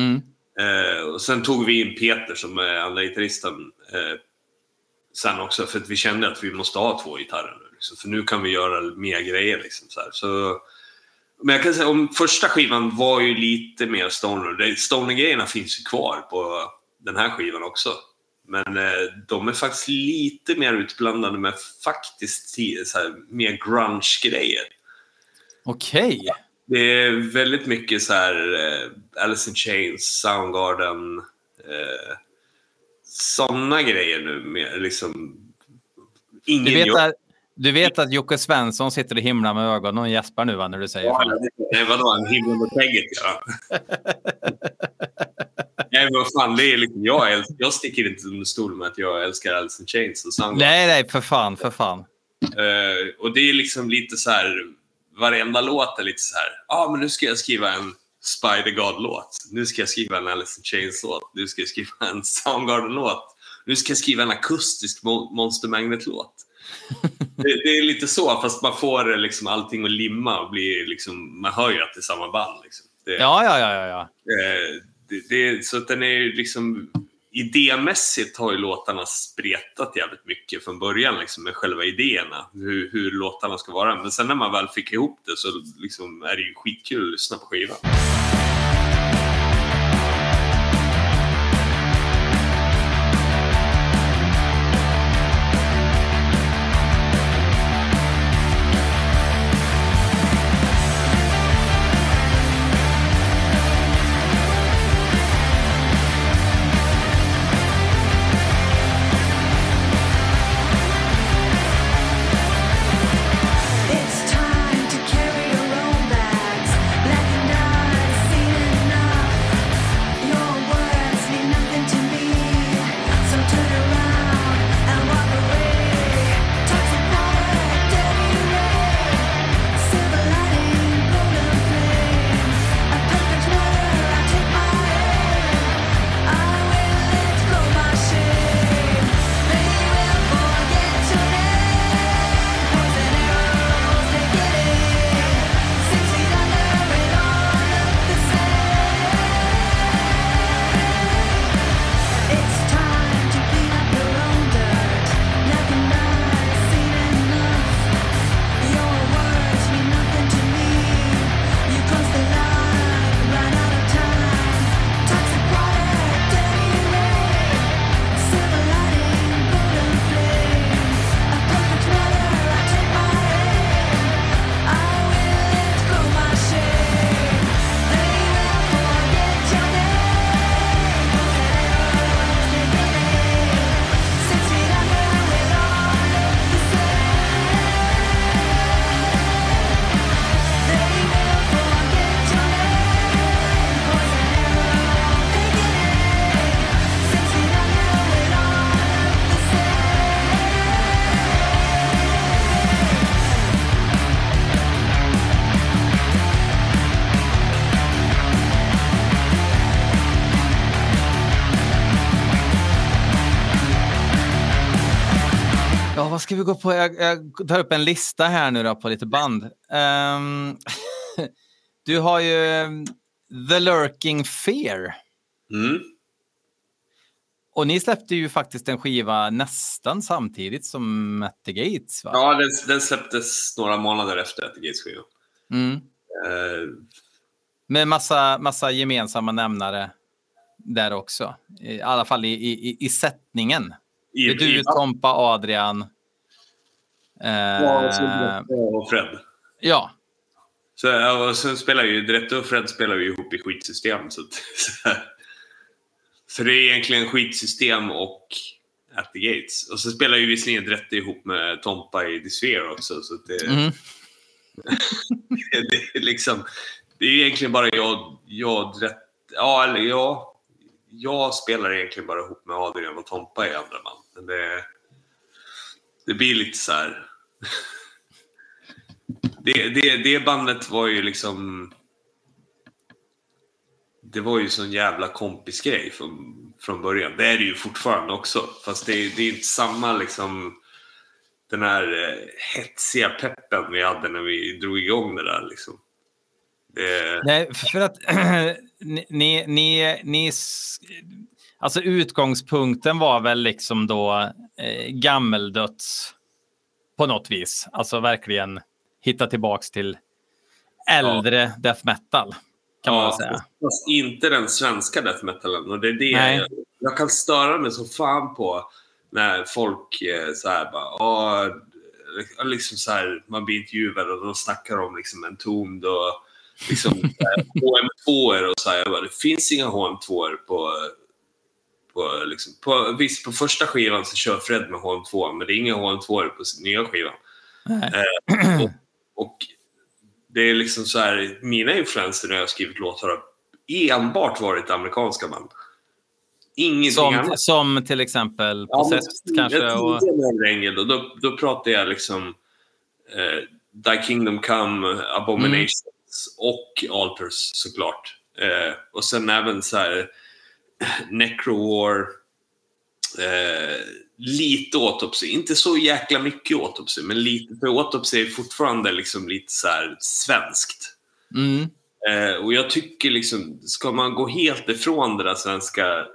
Mm. Eh, och sen tog vi in Peter som är andra gitarristen eh, sen också för att vi kände att vi måste ha två gitarrer nu. Liksom, för nu kan vi göra mer grejer. Liksom, så. Så, men jag kan säga om första skivan var ju lite mer stoner. Stoner-grejerna finns ju kvar på den här skivan också. Men eh, de är faktiskt lite mer utblandade med faktiskt ti- så här, mer grunge-grejer. Okej. Det är väldigt mycket så här eh, Alice in Chains, Soundgarden, eh, sådana grejer nu. Med, liksom, ingen Du vet, du vet att Jocke Svensson sitter och himlar med ögonen och gäspar nu va, när du säger Ja, det. Vadå? En himmel och tägget, ja. Nej, vad fan, det är liksom, jag, äls- jag sticker inte under stol med att jag älskar Alice in Chains och Soundgarden. Nej, nej, för fan, för fan. Eh, och det är liksom lite så här, varenda låt är lite så här, ja ah, men nu ska jag skriva en Spider God-låt. Nu ska jag skriva en Alice in Chains-låt. Nu ska jag skriva en Soundgarden-låt. Nu ska jag skriva en akustisk Mo- Monster Magnet-låt. det, det är lite så, fast man får liksom allting att limma och bli liksom, man hör ju att det är samma band. Liksom. Det, Ja, ja, ja, ja, ja. Eh, det, det, så att den är liksom idémässigt har ju låtarna spretat jävligt mycket från början liksom, med själva idéerna, hur, hur låtarna ska vara. Men sen när man väl fick ihop det så liksom, är det ju skitkul att lyssna på skivan. Gå på, jag, jag tar upp en lista här nu då på lite band. Um, du har ju ehm, The Lurking Fear. Mm. Och ni släppte ju faktiskt en skiva nästan samtidigt som At the Gates. Va? Ja, den, den släpptes några månader efter At the Gates skiva. Mm. Eh, Med massa, massa gemensamma nämnare där också. I alla fall i, i, i sättningen. i, du, Tompa, Adrian. Eh, Ja, och så- och Fred. ja, Så, och sen spelar ju Drette och Fred spelar ju ihop i skitsystem. Så, att, så, så det är egentligen skitsystem och At the Gates. Och så spelar ju visserligen Drette ihop med Tompa i The Sphere också. Så att det, mm. det är liksom... Det är egentligen bara jag, jag Drette... Ja, eller jag... Jag spelar egentligen bara ihop med Adrian och Tompa i andra band. Men det, det blir lite så här... Det, det, det bandet var ju liksom... Det var ju sån jävla kompisgrej från, från början. Det är det ju fortfarande också. Fast det, det är inte samma liksom... Den här eh, hetsiga peppen vi hade när vi drog igång det där liksom. Det, Nej, för att ni, ni, ni, Alltså utgångspunkten var väl liksom då eh, gammeldöds på något vis. Alltså verkligen hitta tillbaks till äldre death metal. Kan man väl säga. fast- inte den svenska death metalen. Och det är det jag, jag kan störa mig så fan på när folk eh, så här bara, "Åh", liksom så här, man blir intervjuad och de snackar om liksom en tomd och liksom eh, HM2 och så här. Jag bara, det finns inga HM2 på på, liksom, på, visst, på första skivan så kör Fred med HM2, men det är inga HM2 på nya skivan. Eh, och, och det är liksom så här, mina influenser när jag har skrivit låtar har enbart varit amerikanska band. Ingenting Som, annat. som till exempel Ja, Possessed kanske. Jag Och, Engel, och då, då pratar jag liksom eh, Thy Kingdom Come, Abominations och Alters såklart. Eh, och sen även så här Necro War, eh, lite Autopsy, inte så jäkla mycket Autopsy, men lite, för Autopsy är fortfarande liksom lite så svenskt. mm, Eh, och jag tycker liksom, ska man gå helt ifrån det där svenska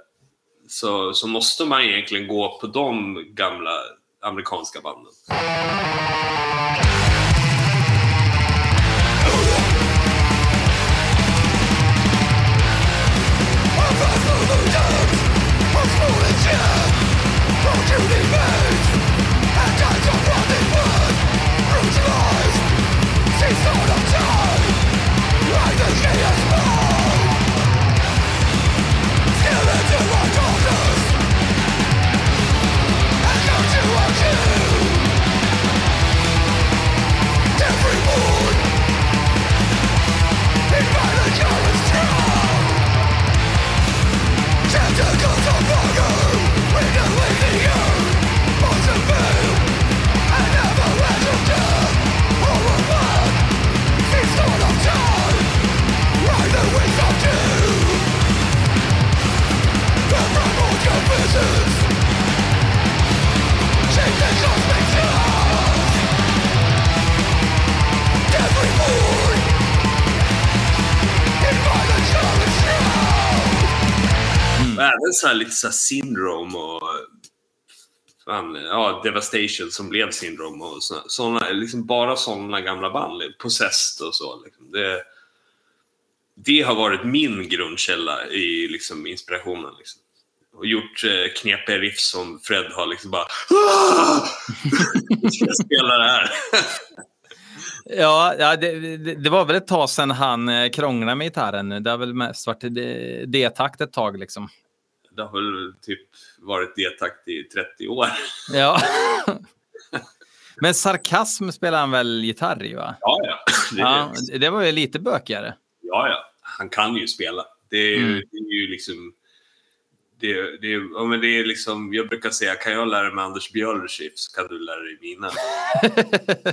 så, så måste man egentligen gå på de gamla amerikanska banden. Även syndrome och fan, ja, Devastation som blev syndrome och såna, såna, liksom bara sådana gamla band, Possessed och så. Liksom. Det, det har varit min grundkälla i liksom, inspirationen. Liksom. Och gjort eh, knepiga riff som Fred har liksom bara ah! ska Jag spela det här. ja, ja det, det, var väl ett tag sedan han eh, krånglade med gitarren. Det har väl mest varit det- D-takt ett tag liksom. Det har väl typ varit D-takt i 30 år. Ja. Men sarkasm spelar han väl gitarr i va? Ja, ja. Det, Ja, det var ju lite bökigare. Ja, ja. Han kan ju spela. Det är Mm. det är ju liksom... Det, det, ja, men det är liksom, jag brukar säga, kan jag lära mig Anders riff så kan du lära dig mina.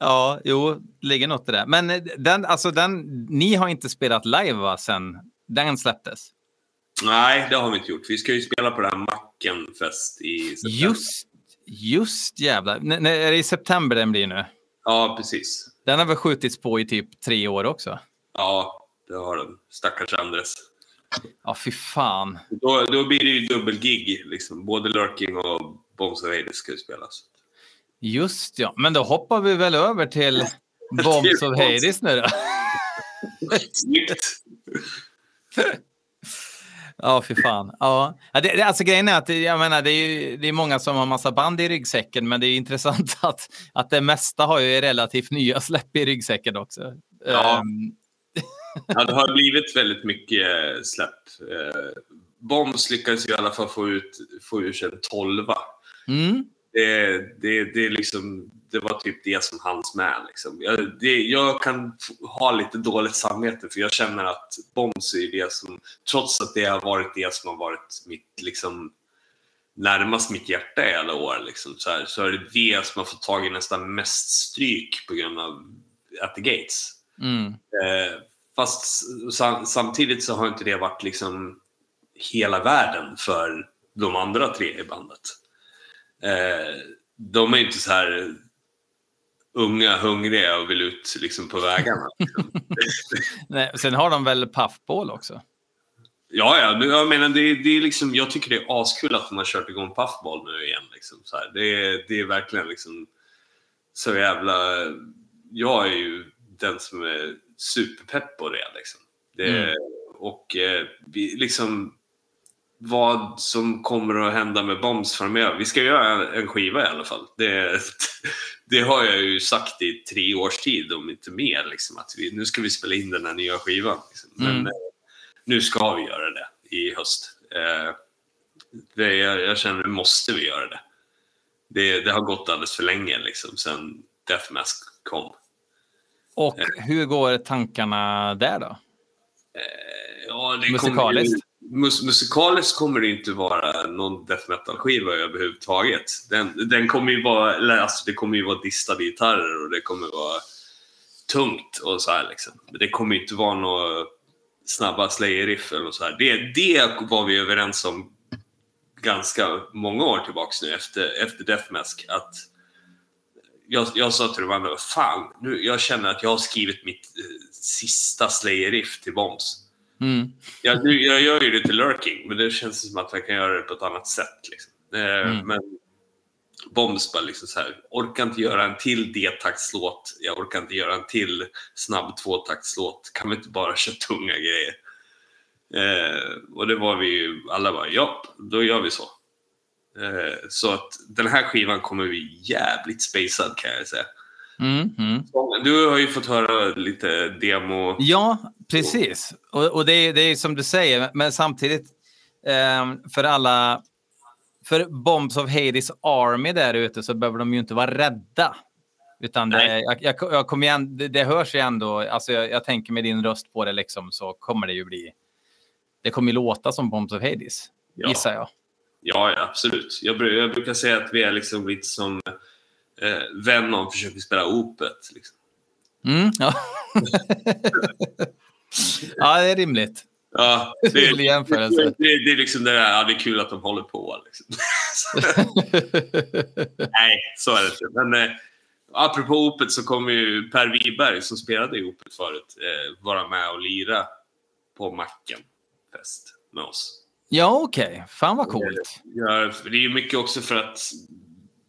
ja, jo, det ligger något i det. Men eh, den, alltså den, ni har inte spelat live va, sen den släpptes? Nej, det har vi inte gjort. Vi ska ju spela på det här Mackenfest i september. Just, Just jävlar. N är det i september den blir nu? Ja, precis. Den har väl skjutits på i typ tre år också? Ja, det har den. Stackars Andres. Ja, fy fan. Då, då blir det ju dubbelgig. Liksom. Både Lurking och Bombs of Hades ska ju spelas. Just ja, men då hoppar vi väl över till Bombs of Hades nu då. Ja, fy fan. Ja. Det, alltså grejen är att jag menar, det, är, det är många som har massa band i ryggsäcken, men det är intressant att, att det mesta har ju relativt nya släpp i ryggsäcken också. Ja. Um, Ja, det har blivit väldigt mycket eh, släpp. Eh, Bombs lyckades ju i alla fall få ut, få ur sig en tolva. mm, Det, det, det, liksom, det var typ det som hanns med. Liksom. Jag, det, jag kan ha lite dåligt samvete för jag känner att Bombs är det som, trots att det har varit det som har varit mitt, liksom, närmast mitt hjärta i alla år, liksom, så, här, så är det det som har fått tag i nästan mest stryk på grund av At the Gates. mm, Eh, fast sam, samtidigt så har inte det varit liksom hela världen för de andra tre i bandet. Eh, de är inte så här unga, hungriga och vill ut liksom på vägarna. nej, sen har de väl Puffball också? ja, ja, men jag menar det, det är liksom, jag tycker det är askul att de har kört igång Puffball nu igen. Liksom, så här. Det, är, det är verkligen liksom så jävla... Jag är ju den som är superpepp på det. Liksom. det Mm. Och eh, vi, liksom vad som kommer att hända med Bombs framöver. Vi ska göra en, skiva i alla fall. Det, det har jag ju sagt i tre års tid, om inte mer. Liksom, att vi, nu ska vi spela in den här nya skivan. Liksom. Men Mm. eh, nu ska vi göra det i höst. Eh, det, jag, jag känner, måste vi göra det. Det, det har gått alldeles för länge liksom, sen Death Mask kom. Och hur går tankarna där då? Ja, det Musikaliskt? Mus, musikaliskt kommer det inte vara någon death metal-skiva överhuvudtaget. Den, den kommer ju vara, eller alltså, det kommer ju vara distade gitarrer och det kommer vara tungt och så här liksom. Men det kommer inte vara några snabba Slayer-riff eller så här. Det, det var vi överens om ganska många år tillbaks nu efter, efter Death Mask att jag, jag sa till de andra, fan, nu, jag känner att jag har skrivit mitt eh, sista Slayer-riff till Bombs. Mm. Jag, jag gör ju det till Lurking, men det känns som att jag kan göra det på ett annat sätt. Liksom. Eh, Mm. Men Bombs bara liksom så här, orkar inte göra en till D-taktslåt, jag orkar inte göra en till snabb tvåtaktslåt, kan vi inte bara köra tunga grejer? Eh, och det var vi ju alla bara, ja, då gör vi så. Eh, så att den här skivan kommer bli jävligt spacad kan jag säga. Mm, mm. Du har ju fått höra lite demo. Ja, precis. Och, och det, är, det är som du säger, men samtidigt ehm, för alla... För Bombs of Hades Army där ute så behöver de ju inte vara rädda. Utan det, jag, jag, jag kommer igen, det, det hörs ju ändå, alltså jag, jag tänker med din röst på det liksom så kommer det ju bli... Det kommer ju låta som Bombs of Hades, Ja. gissar jag. Ja, ja absolut. Jag brukar säga att vi är liksom lite som eh, Venom försöker spela opet. Liksom. Mm, ja. ja, det är rimligt. Ja, det, det, det, det är liksom det där, ja, det är kul att de håller på. Liksom. Nej, så är det inte. Men eh, apropå opet så kommer ju Per Wiberg som spelade i opet förut eh, vara med och lira på Macken fest med oss. ja, okej. Fan vad coolt. Ja, för det är ju mycket också för att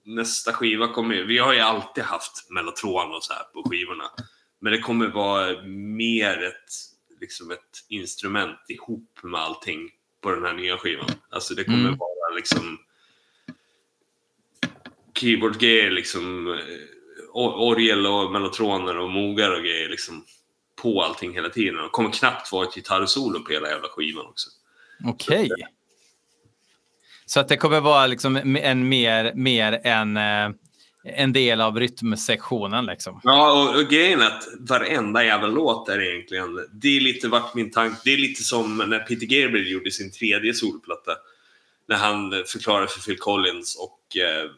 nästa skiva kommer ju... Vi har ju alltid haft mellotron och så här på skivorna. Men det kommer vara mer ett, liksom ett instrument ihop med allting på den här nya skivan. Alltså det kommer Mm. vara liksom keyboard-grejer, liksom eh, or- orgel och mellotroner och mogar och grejer liksom på allting hela tiden. Det kommer knappt vara ett gitarrsolo på hela jävla skivan också. Okej. Så att det kommer vara liksom en mer, mer en, en del av rytmsektionen liksom. Ja, och, och grejen är att varenda jävla låt är egentligen, det är lite vart min tanke, det är lite som när Peter Gabriel gjorde sin tredje solplatta. När han förklarade för Phil Collins och eh,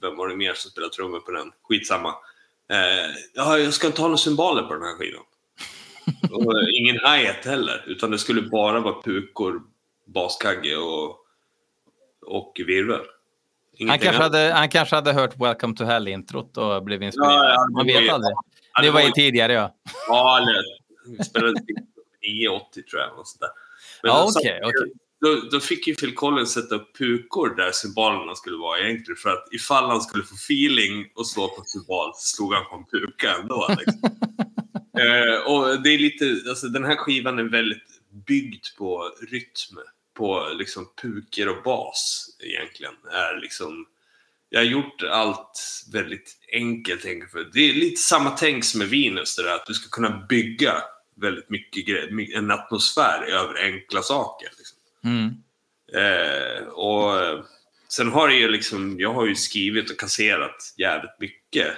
vem var det mer som spelade trummor på den? Skitsamma. Eh, ja, jag ska inte ha några symboler på den här skivan. och ingen hi-hat heller, utan det skulle bara vara pukor, baskagge och, och virvel. Han kanske, hade, han kanske hade hört Welcome to Hell-introt och blev inspirerad. Ja, ja, Man vet aldrig. det, var ju tidigare, ja. Ja, eller spelade 980 tror jag. Och sådär. Men ja, okej. Okay, okay. Då, då, fick ju Phil Collins sätta upp pukor där symbolerna skulle vara egentligen. För att ifall han skulle få feeling och slå på symbol så slog han på en puka ändå. Liksom. eh, och det är lite, alltså den här skivan är väldigt byggd på rytm. På liksom puker och bas egentligen. Är liksom, jag har gjort allt väldigt enkelt. För det är lite samma tänk som med Venus, det där, att du ska kunna bygga väldigt mycket en atmosfär över enkla saker. Liksom. Mm. Eh, och sen har det ju liksom, jag har ju skrivit och kasserat jävligt mycket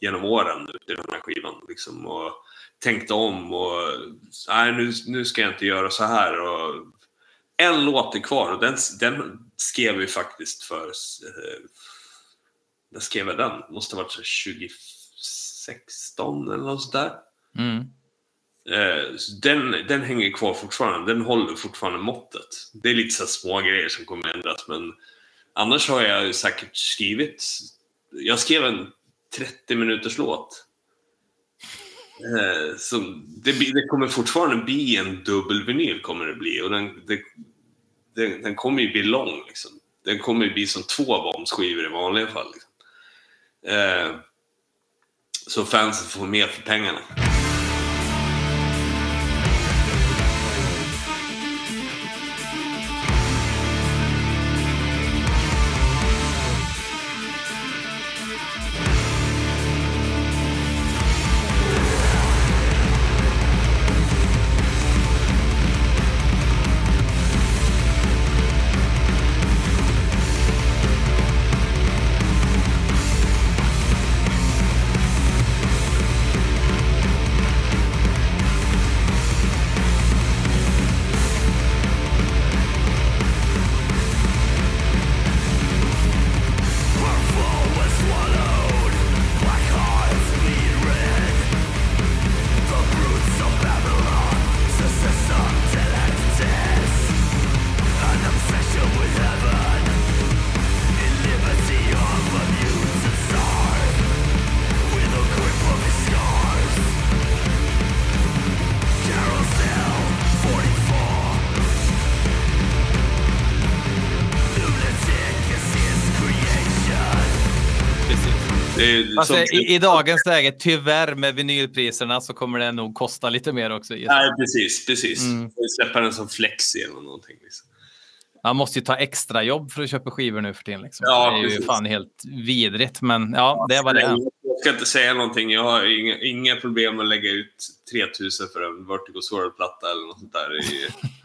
genom åren i den här skivan. Liksom, och tänkt om och nej, nu, nu ska jag inte göra så här. Och en låt är kvar och den, den skrev vi faktiskt för... Eh, när skrev jag den? Måste ha varit 2016 eller något sånt där. Mm. Eh, den, den hänger kvar fortfarande. Den håller fortfarande måttet. Det är lite så små grejer som kommer ändras men annars har jag säkert skrivit... Jag skrev en 30 minuters låt. Eh, så det, det, kommer fortfarande bli en dubbelvinyl kommer det bli och den, det, den, den kommer ju bli lång. Liksom. Den kommer ju bli som två bombskivor i vanliga fall. Liksom. Eh, så fansen får mer för pengarna. Alltså, i, I dagens läge, tyvärr med vinylpriserna, så kommer det nog kosta lite mer också. Nej, precis. precis. Mm. Släppa den som flexi eller någonting. Liksom. Man måste ju ta extra jobb för att köpa skivor nu för tiden. Liksom. Ja, det är precis. ju fan helt vidrigt, men ja, det var det. Jag ska inte säga någonting. Jag har inga, inga problem att lägga ut 3000 för en Vertigo Swirl-platta eller något sånt där.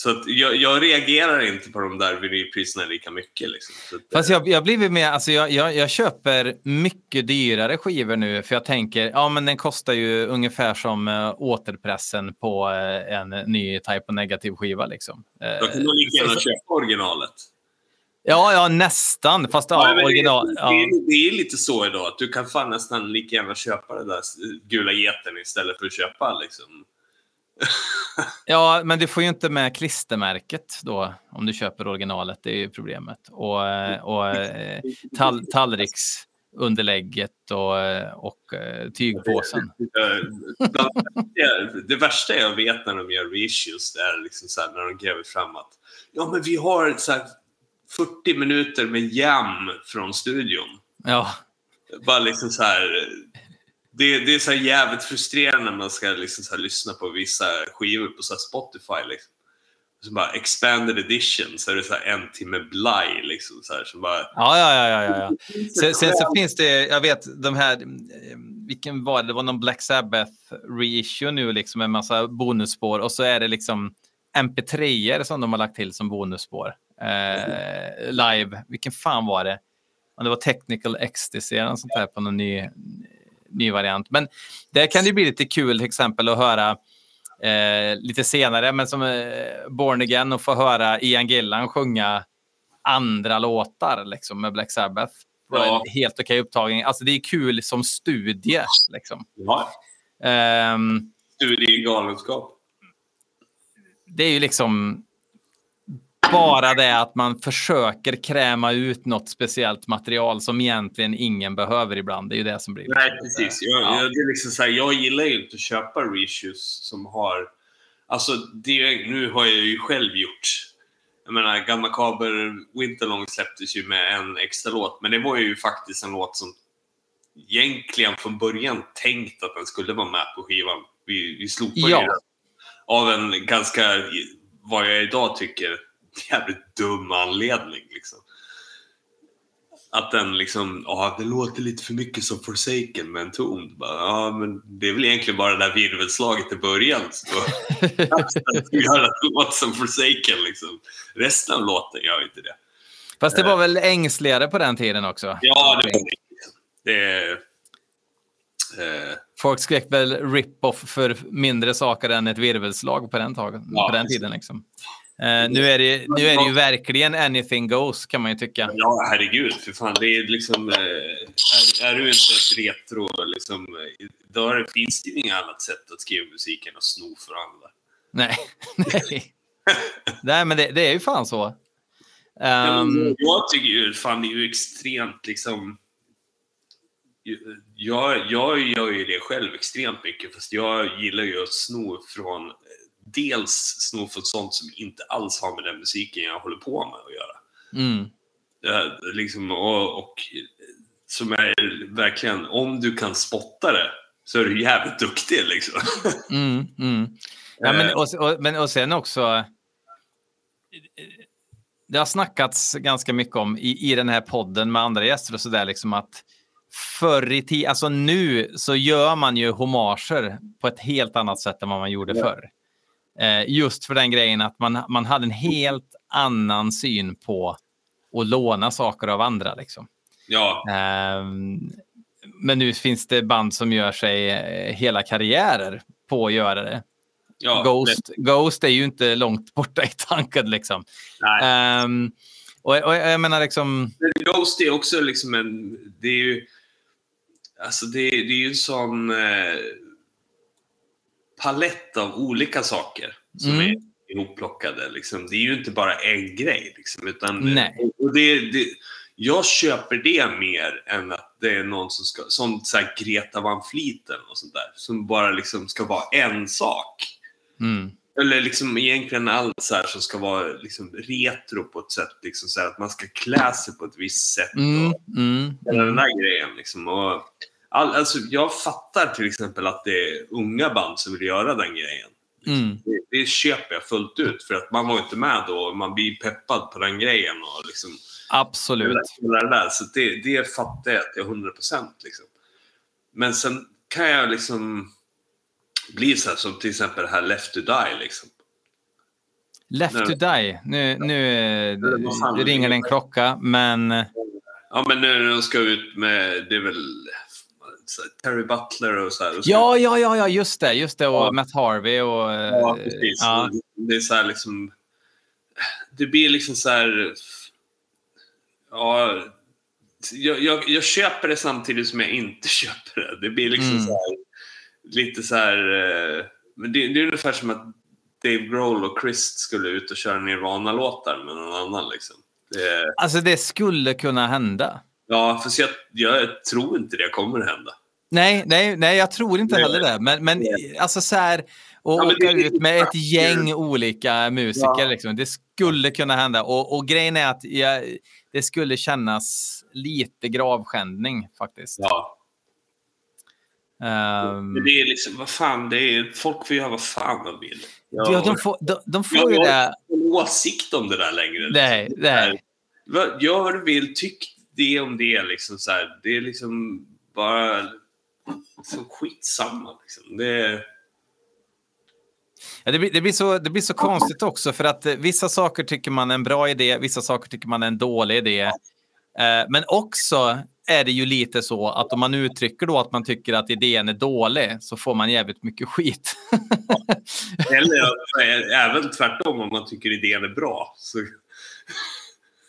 Så jag, jag, reagerar inte på de där vinylpriserna lika mycket. Liksom. Att, Fast jag, jag blivit med, alltså jag, jag, jag, köper mycket dyrare skivor nu för jag tänker, ja men den kostar ju ungefär som äh, återpressen på äh, en ny Type of Negative skiva liksom. Då kan du lika gärna köpa originalet. Ja, ja nästan. Fast ja, ja original. Det, ja. det, är lite så idag att du kan fan nästan lika gärna köpa den där gula geten istället för att köpa liksom ja, men du får ju inte med klistermärket då om du köper originalet. Det är ju problemet. Och, eh, och eh, tall, tallriksunderlägget och, eh, och tygpåsen. Det värsta jag vet när de gör reissues det är liksom så här, när de gräver fram att ja, men vi har så här 40 minuter med jam från studion. Ja. Bara liksom så här det, det är så jävligt frustrerande när man ska liksom så lyssna på vissa skivor på så Spotify. Liksom. Så bara expanded edition, så är det så en timme blaj. Liksom, så här, så bara... Ja, ja, ja. ja, ja. Sen, sen, så finns det, jag vet, de här, vilken var det? Det var någon Black Sabbath reissue nu, liksom, med en massa bonusspår. Och så är det liksom mp3er som de har lagt till som bonusspår. Eh, live, vilken fan var det? det var Technical Ecstasy eller något sånt där på någon ny ny variant. Men där kan det bli lite kul till exempel att höra eh, lite senare, men som eh, Born Again och få höra Ian Gillan sjunga andra låtar liksom, med Black Sabbath. Ja. Helt okej upptagning. Alltså det är kul som studie. Liksom. Ja. Um, studie i galenskap. Det är ju liksom bara det att man försöker kräma ut något speciellt material som egentligen ingen behöver ibland. Det är ju det som blir... Nej, precis. Jag, Ja. jag, det är liksom så här, jag gillar ju inte att köpa reissues som har... Alltså, det, nu har jag ju själv gjort... Jag menar, Gamma Kaber Winterlong släpptes ju med en extra låt, men det var ju faktiskt en låt som egentligen från början tänkt att den skulle vara med på skivan. Vi, vi slopade Ja. ju den av en ganska, vad jag idag tycker, jävligt dum anledning. Liksom. Att den liksom, ja det låter lite för mycket som Forsaken med en ton. Bara, Ja, men det är väl egentligen bara det där virvelslaget i början. Så att göra en låt som Forsaken liksom. Resten av låten gör inte det. Fast det var väl ängsligare på den tiden också? Ja, det var det. Det eh, Folk skrek väl rip-off för mindre saker än ett virvelslag på den, tag- Ja, på den tiden. Liksom. Eh, nu, är det, nu är det ju verkligen anything goes, kan man ju tycka. Ja, herregud. För fan, det är liksom... Eh, är, är du inte ett retro, liksom, då finns det ju inget annat sätt att skriva musik än att sno för andra. Nej, nej. nej men det, det är ju fan så. Ja, Ehm, jag tycker ju, fan det är ju extremt liksom... Jag, jag gör ju det själv extremt mycket, fast jag gillar ju att sno från... Dels sno från sånt som inte alls har med den musiken jag håller på med att göra. mm, Ja, liksom, och, och som är verkligen, om du kan spotta det så är du jävligt duktig liksom. mm, mm. Ja, men, Eh. och, och, men, och sen också... Det har snackats ganska mycket om i, i den här podden med andra gäster och sådär, liksom att förr i tiden, alltså nu så gör man ju homager på ett helt annat sätt än vad man gjorde Ja. förr. Eh, just för den grejen att man, man hade en helt annan syn på att låna saker av andra. Liksom. Ja, Ehm, men nu finns det band som gör sig eh, hela karriärer på att göra det. ja. Ghost, Ghost är ju inte långt borta i tanken. Liksom. Nej. Ehm, och, och jag menar liksom... Ghost är också liksom en... Det är ju... Alltså det, det är ju en sån eh, palett av olika saker som Mm. är ihopplockade. Liksom. Det är ju inte bara en grej. Liksom, utan, Nej. Och, och det, det, jag köper det mer än att det är någon som ska... Som så Greta Van eller något sånt där. Som bara liksom ska vara en sak. Mm, Eller liksom egentligen allt så här som ska vara liksom retro på ett sätt. Liksom så här att man ska klä sig på ett visst sätt. mm, Och, mm, Hela den där grejen. Liksom. Och all, alltså, jag fattar till exempel att det är unga band som vill göra den grejen. mm. Det, det köper jag fullt ut för att man var inte med då man blir peppad på den grejen. Och liksom, Absolut. hela det där. Så det, det fattar jag till 100 procent. Liksom. Men sen kan jag liksom bli så här som till exempel det här Left to Die. Liksom. Left Nej. to die. Nu, nu fan det det ringer en klocka, men... Ja, men nu när de ska ut med, det är väl Terry Butler och så här. Och så Ja, ja, ja, ja, just det. Just det. Och Ja. Matt Harvey och... eh, Ja, precis. ja. Det är så här liksom... Det blir liksom så här... Ja... Jag, jag, jag köper det samtidigt som jag inte köper det. Det blir liksom Mm. så här... Lite så här... eh, Men det, det är ungefär som att Dave Grohl och Chris skulle ut och köra Nirvana-låtar med någon annan. Liksom. Det, Alltså, det skulle kunna hända. ja, fast jag, jag tror inte det kommer hända. Nej, nej, nej, jag tror inte heller det. Men, men alltså så här, och Ja, åka ut med ett gäng olika musiker, Ja. liksom, det skulle kunna hända. Och, och grejen är att jag, det skulle kännas lite gravskändning faktiskt. Ja. Men det är liksom, vad fan, det är, folk får göra vad fan de vill. Jag, ja, de får, de, de får jag ju har det. inte en åsikt om det där längre. Nej, liksom. nej. Gör vad du vill, tyck det om det. Liksom, så här. Det är liksom bara så skitsamma. Liksom. Det Ja, det, blir, det, blir så, det blir så konstigt också för att eh, vissa saker tycker man är en bra idé, vissa saker tycker man är en dålig idé. Eh, men också är det ju lite så att om man uttrycker då att man tycker att idén är dålig så får man jävligt mycket skit. eller även tvärtom om man tycker idén är bra. Så,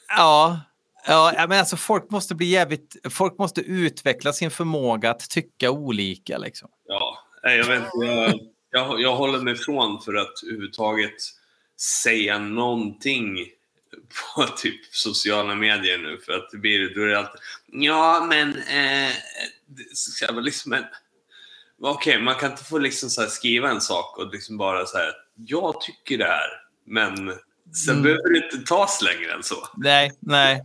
ja, ja, men alltså folk måste bli jävligt, folk måste utveckla sin förmåga att tycka olika liksom. ja, nej, jag, vet, inte, jag, jag, jag håller mig ifrån för att överhuvudtaget säga någonting på typ sociala medier nu för att det blir, då är det alltid ja men eh, jag liksom, okej man kan inte få liksom så skriva en sak och liksom bara så här jag tycker det här men sen Mm. behöver det inte tas längre än så. Nej, nej.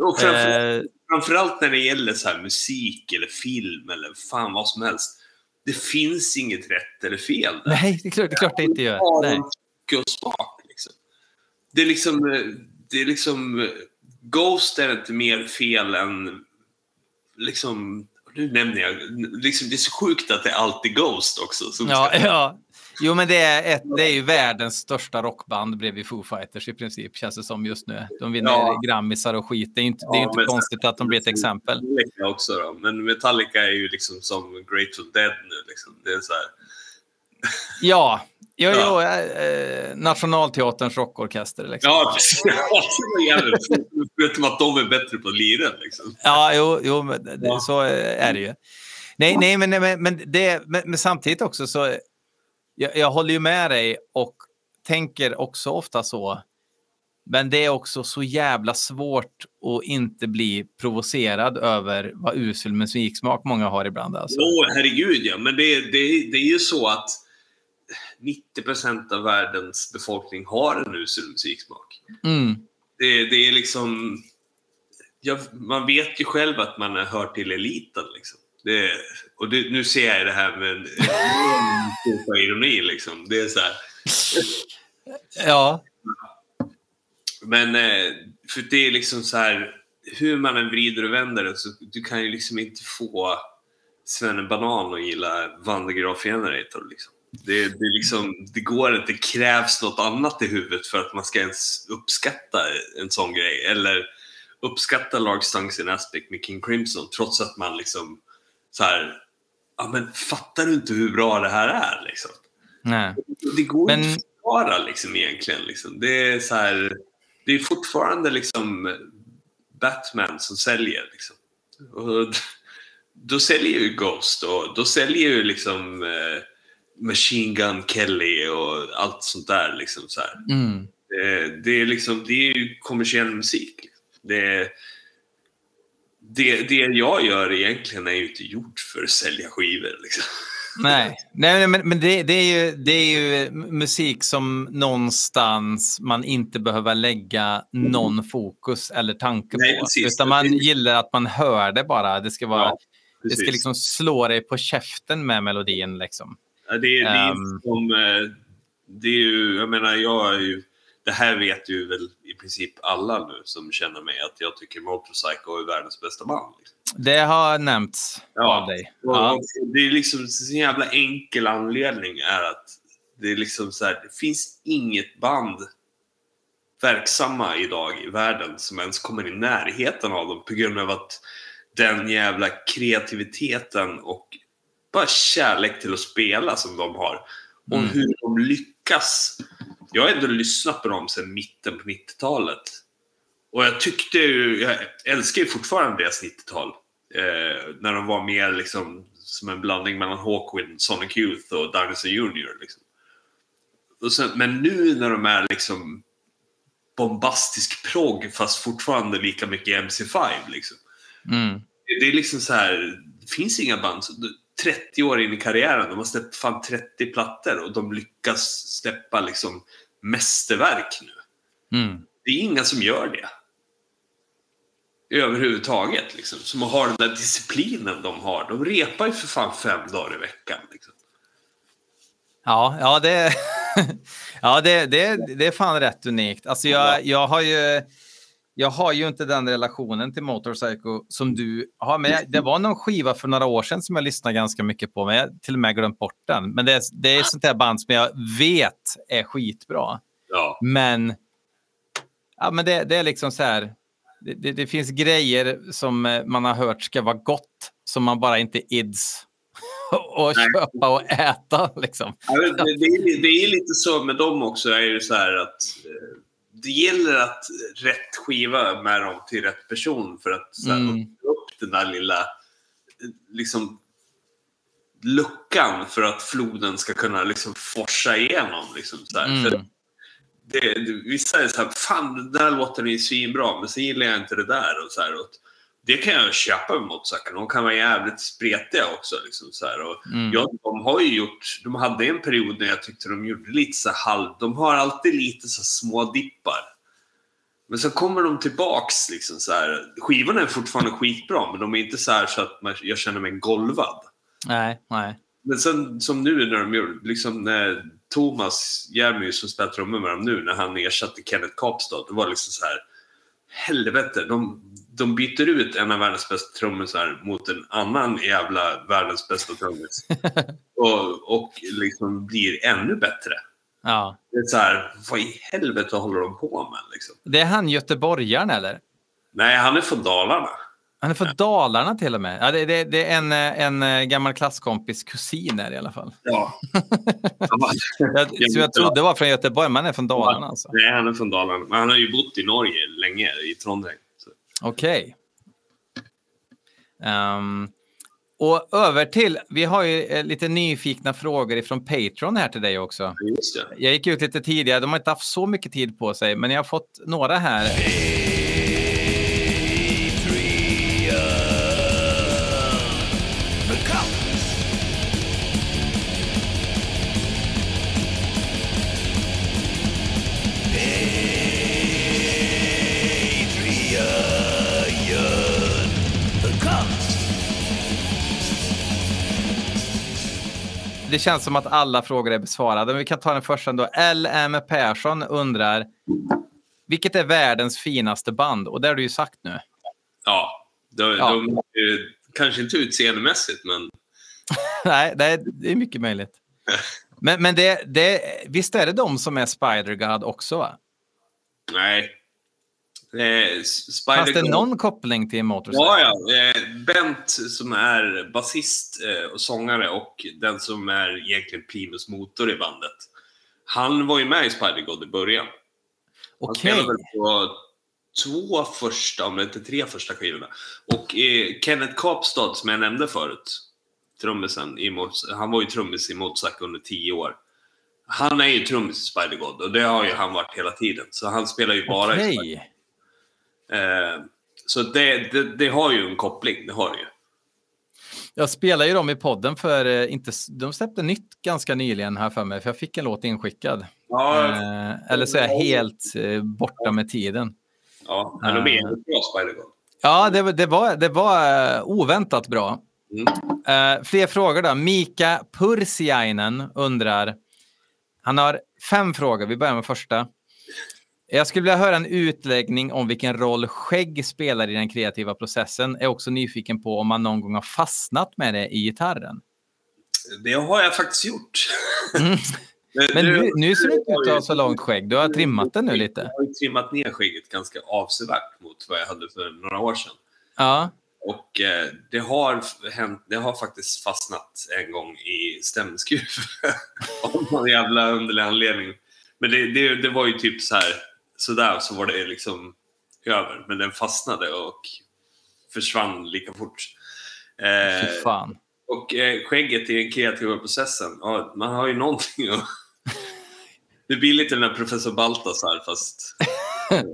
Och framförallt, Eh, framförallt när det gäller så musik eller film eller fan vad som helst. Det finns inget rätt eller fel där. nej, det är klart det, är klart det inte gör. Nej. och smak. Liksom. Det är liksom, det är liksom, Ghost är inte mer fel än, liksom, nu nämner jag, liksom, det är så sjukt att det är alltid Ghost också. Ja, ska, ja. Jo, men det är, ett, det är ju världens största rockband bredvid Foo Fighters i princip, känns det som just nu. De vinner Ja. grammisar och skit. Det är inte, det är Ja, inte konstigt att de blir ett exempel. Metallica också då. Men Metallica är ju liksom som Grateful Dead nu. Liksom. Det är så här, Ja, jo, Ja. jo, eh, Nationalteaterns rockorkester. Liksom. ja, precis. Förutom att de är bättre på liren. Liksom. Ja, jo, jo det, Ja. så är det ju. Nej, nej men, men, men, det, men, men samtidigt också så... Jag, jag håller ju med dig och tänker också ofta så. Men det är också så jävla svårt att inte bli provocerad över vad usel musiksmak många har ibland. Alltså. Jo, herregud ja. Men det, det, det är ju så att 90% av världens befolkning har en usel musiksmak. Mm. Det, det är liksom... Ja, man vet ju själv att man hör till eliten. Liksom. Det, och det, nu ser jag det här med en ironi. Liksom. Det är så här. Ja, Men eh, för det är liksom så här, hur man än vrider och vänder det så du kan ju liksom inte få Svenne Banan att gilla Vandegraf Generator. Liksom. Det, det, liksom, det går inte, det krävs något annat i huvudet för att man ska ens uppskatta en sån grej. Eller uppskatta Large Stunks in Aspect med King Crimson trots att man liksom så här, ja men fattar du inte hur bra det här är liksom? nej. Det går Men- inte att förklara liksom, egentligen. Liksom. Det är så här, det är fortfarande liksom Batman som säljer. Liksom. Och då säljer ju Ghost och då säljer ju liksom eh, Machine Gun Kelly och allt sånt där. Liksom, så här. Mm. Det, det, är liksom, det är ju kommersiell musik. Liksom. Det, det, det jag gör egentligen är ju inte gjort för att sälja skivor. Liksom. Nej, Nej men, men det, det, är ju, det är ju musik som någonstans man inte behöver lägga någon fokus eller tanke Nej, på. precis. Utan man gillar att man hör det bara. Det ska, vara, Ja, det ska liksom slå dig på käften med melodin. Liksom. Ja, det, är- det, är Ehm. som, eh, det är ju, jag menar, jag är ju, det här vet ju väl i princip alla nu som känner mig att jag tycker Motorcycle är världens bästa band. Liksom. Det har nämnts Ja. av dig. Ja. Det är liksom en jävla enkel anledning är att det är liksom så här, det finns inget band verksamma idag i världen som ens kommer i närheten av dem på grund av att den jävla kreativiteten och bara kärlek till att spela som de har. Och Mm. hur de lyckas. Jag har ändå lyssnat på dem sedan mitten på 90-talet. Och jag tyckte ju, jag älskar ju fortfarande deras 90-tal. Eh, när de var mer liksom som en blandning mellan Hawkwind, Sonic Youth och Dinosaur Jr. Liksom. Och sen, men nu när de är liksom bombastisk progg fast fortfarande lika mycket MC5 liksom. Mm. Det, det är liksom så här, det finns inga band. Så, 30 år in i karriären, de har släppt fan 30 plattor och de lyckas släppa liksom mästerverk nu. Mm. Det är inga som gör det. Överhuvudtaget. Liksom. Som har den där disciplinen de har. De repar ju för fan fem dagar i veckan. Liksom. Ja, ja, det, ja det, det, det är fan rätt unikt. Alltså jag, jag, har ju, jag har ju inte den relationen till Motorcycle som du har. Men jag, det var någon skiva för några år sedan som jag lyssnade ganska mycket på. Men jag till och med glömt bort den. Men det, är- det är sånt där band som jag vet är skitbra. Ja. Men, ja, men det, det är liksom så här. Det, det, det finns grejer som eh, man har hört ska vara gott som man bara inte ids och köpa och äta. Liksom. Ja, det, är, det är lite så med dem också. Är det så här att eh, det gäller att rätt skiva med dem till rätt person för att så här, Mm. upp den där lilla liksom, luckan för att floden ska kunna liksom forsa igenom. Liksom, så här. För Mm. det, det, vissa är så här, fan den där låten är svinbra, men så gillar jag inte det där. Och så här, och det kan jag köpa med motorcykeln. De kan vara jävligt spretiga också. Liksom, så. Och Mm. ja, de har ju gjort, de hade en period när jag tyckte de gjorde lite så halv, de har alltid lite så små dippar. Men så kommer de tillbaks liksom så här. Skivorna är fortfarande skitbra, men de är inte så här så att man, jag känner mig golvad. Nej, nej. Men sen som nu när de gjorde, liksom när Thomas Järmy som spelar trummor med dem nu, när han ersatte Kenneth Kapstad, det var liksom så här helvete, de, de byter ut en av världens bästa trummisar mot en annan jävla världens bästa trummis. och, och liksom blir ännu bättre. Ja. Det är så här, vad i helvete håller de på med liksom? Det är han göteborgaren eller? Nej, han är från Dalarna. Han är från Dalarna till och med. Ja, det, det, det är en, en gammal klasskompis kusin i alla fall. Ja. Jag, så jag trodde det var från Göteborg, men han är från Dalarna alltså. Nej, han är från Dalarna. Men han har ju bott i Norge länge, i Trondheim. Okej. Ehm, och över till, vi har ju eh, lite nyfikna frågor ifrån Patreon här till dig också. Just det. Jag gick ut lite tidigare, de har inte haft så mycket tid på sig, men jag har fått några här. Det känns som att alla frågor är besvarade, men vi kan ta den första ändå. LM Persson undrar, vilket är världens finaste band? Och det har du ju sagt nu. Ja, de, Ja. de, kanske inte utseendemässigt, men Nej, det är, det är mycket möjligt. Men, men det, det, visst är det de som är Spider-God också? Va? nej. Eh, Spider Fanns det någon koppling till Motorcycle? Ja, ja. Eh, Bent som är basist eh, och sångare och den som är egentligen primus motor i bandet. Han var ju med i Spider-God i början. Han Okej. spelade väl på två första, om det inte tre första skivorna. Och eh, Kenneth Kapstad som jag nämnde förut, trummisen i han var ju trummis i Motorcycle under tio år. Han är ju trummis i Spider-God och det har ju han varit hela tiden. Så han spelar ju bara i Okej. Spider eh, Så det, det, det har ju en koppling, det har det ju. Jag spelar ju dem i podden för eh, inte, de släppte nytt ganska nyligen här för mig, för jag fick en låt inskickad. Ja, Eh, eller så är jag helt eh, borta med tiden. ja men de är bra Spider-God. Ja, det, var- det var, det var oväntat bra. Mm. Eh, fler frågor då. Mika Pursiainen undrar. Han har fem frågor. Vi börjar med första. Jag skulle vilja höra en utläggning om vilken roll skägg spelar i den kreativa processen. Jag är också nyfiken på om man någon gång har fastnat med det i gitarren. Det har jag faktiskt gjort. Mm. Men Nu- nu, ser du inte ut att ha så långt skägg. Du har trimmat det nu lite. Jag har trimmat ner skägget ganska avsevärt mot vad jag hade för några år sedan. Ja, Och eh, det, har hänt, det har faktiskt fastnat en gång i stämskruv. Av någon jävla underlig anledning. Men det, det, det var ju typ så här, sådär så var det liksom över. Men den fastnade och försvann lika fort. Eh, fy fan. och eh, skägget i den kreativa processen, ja, man har ju någonting att... Det blir lite den där professor Baltasar fast...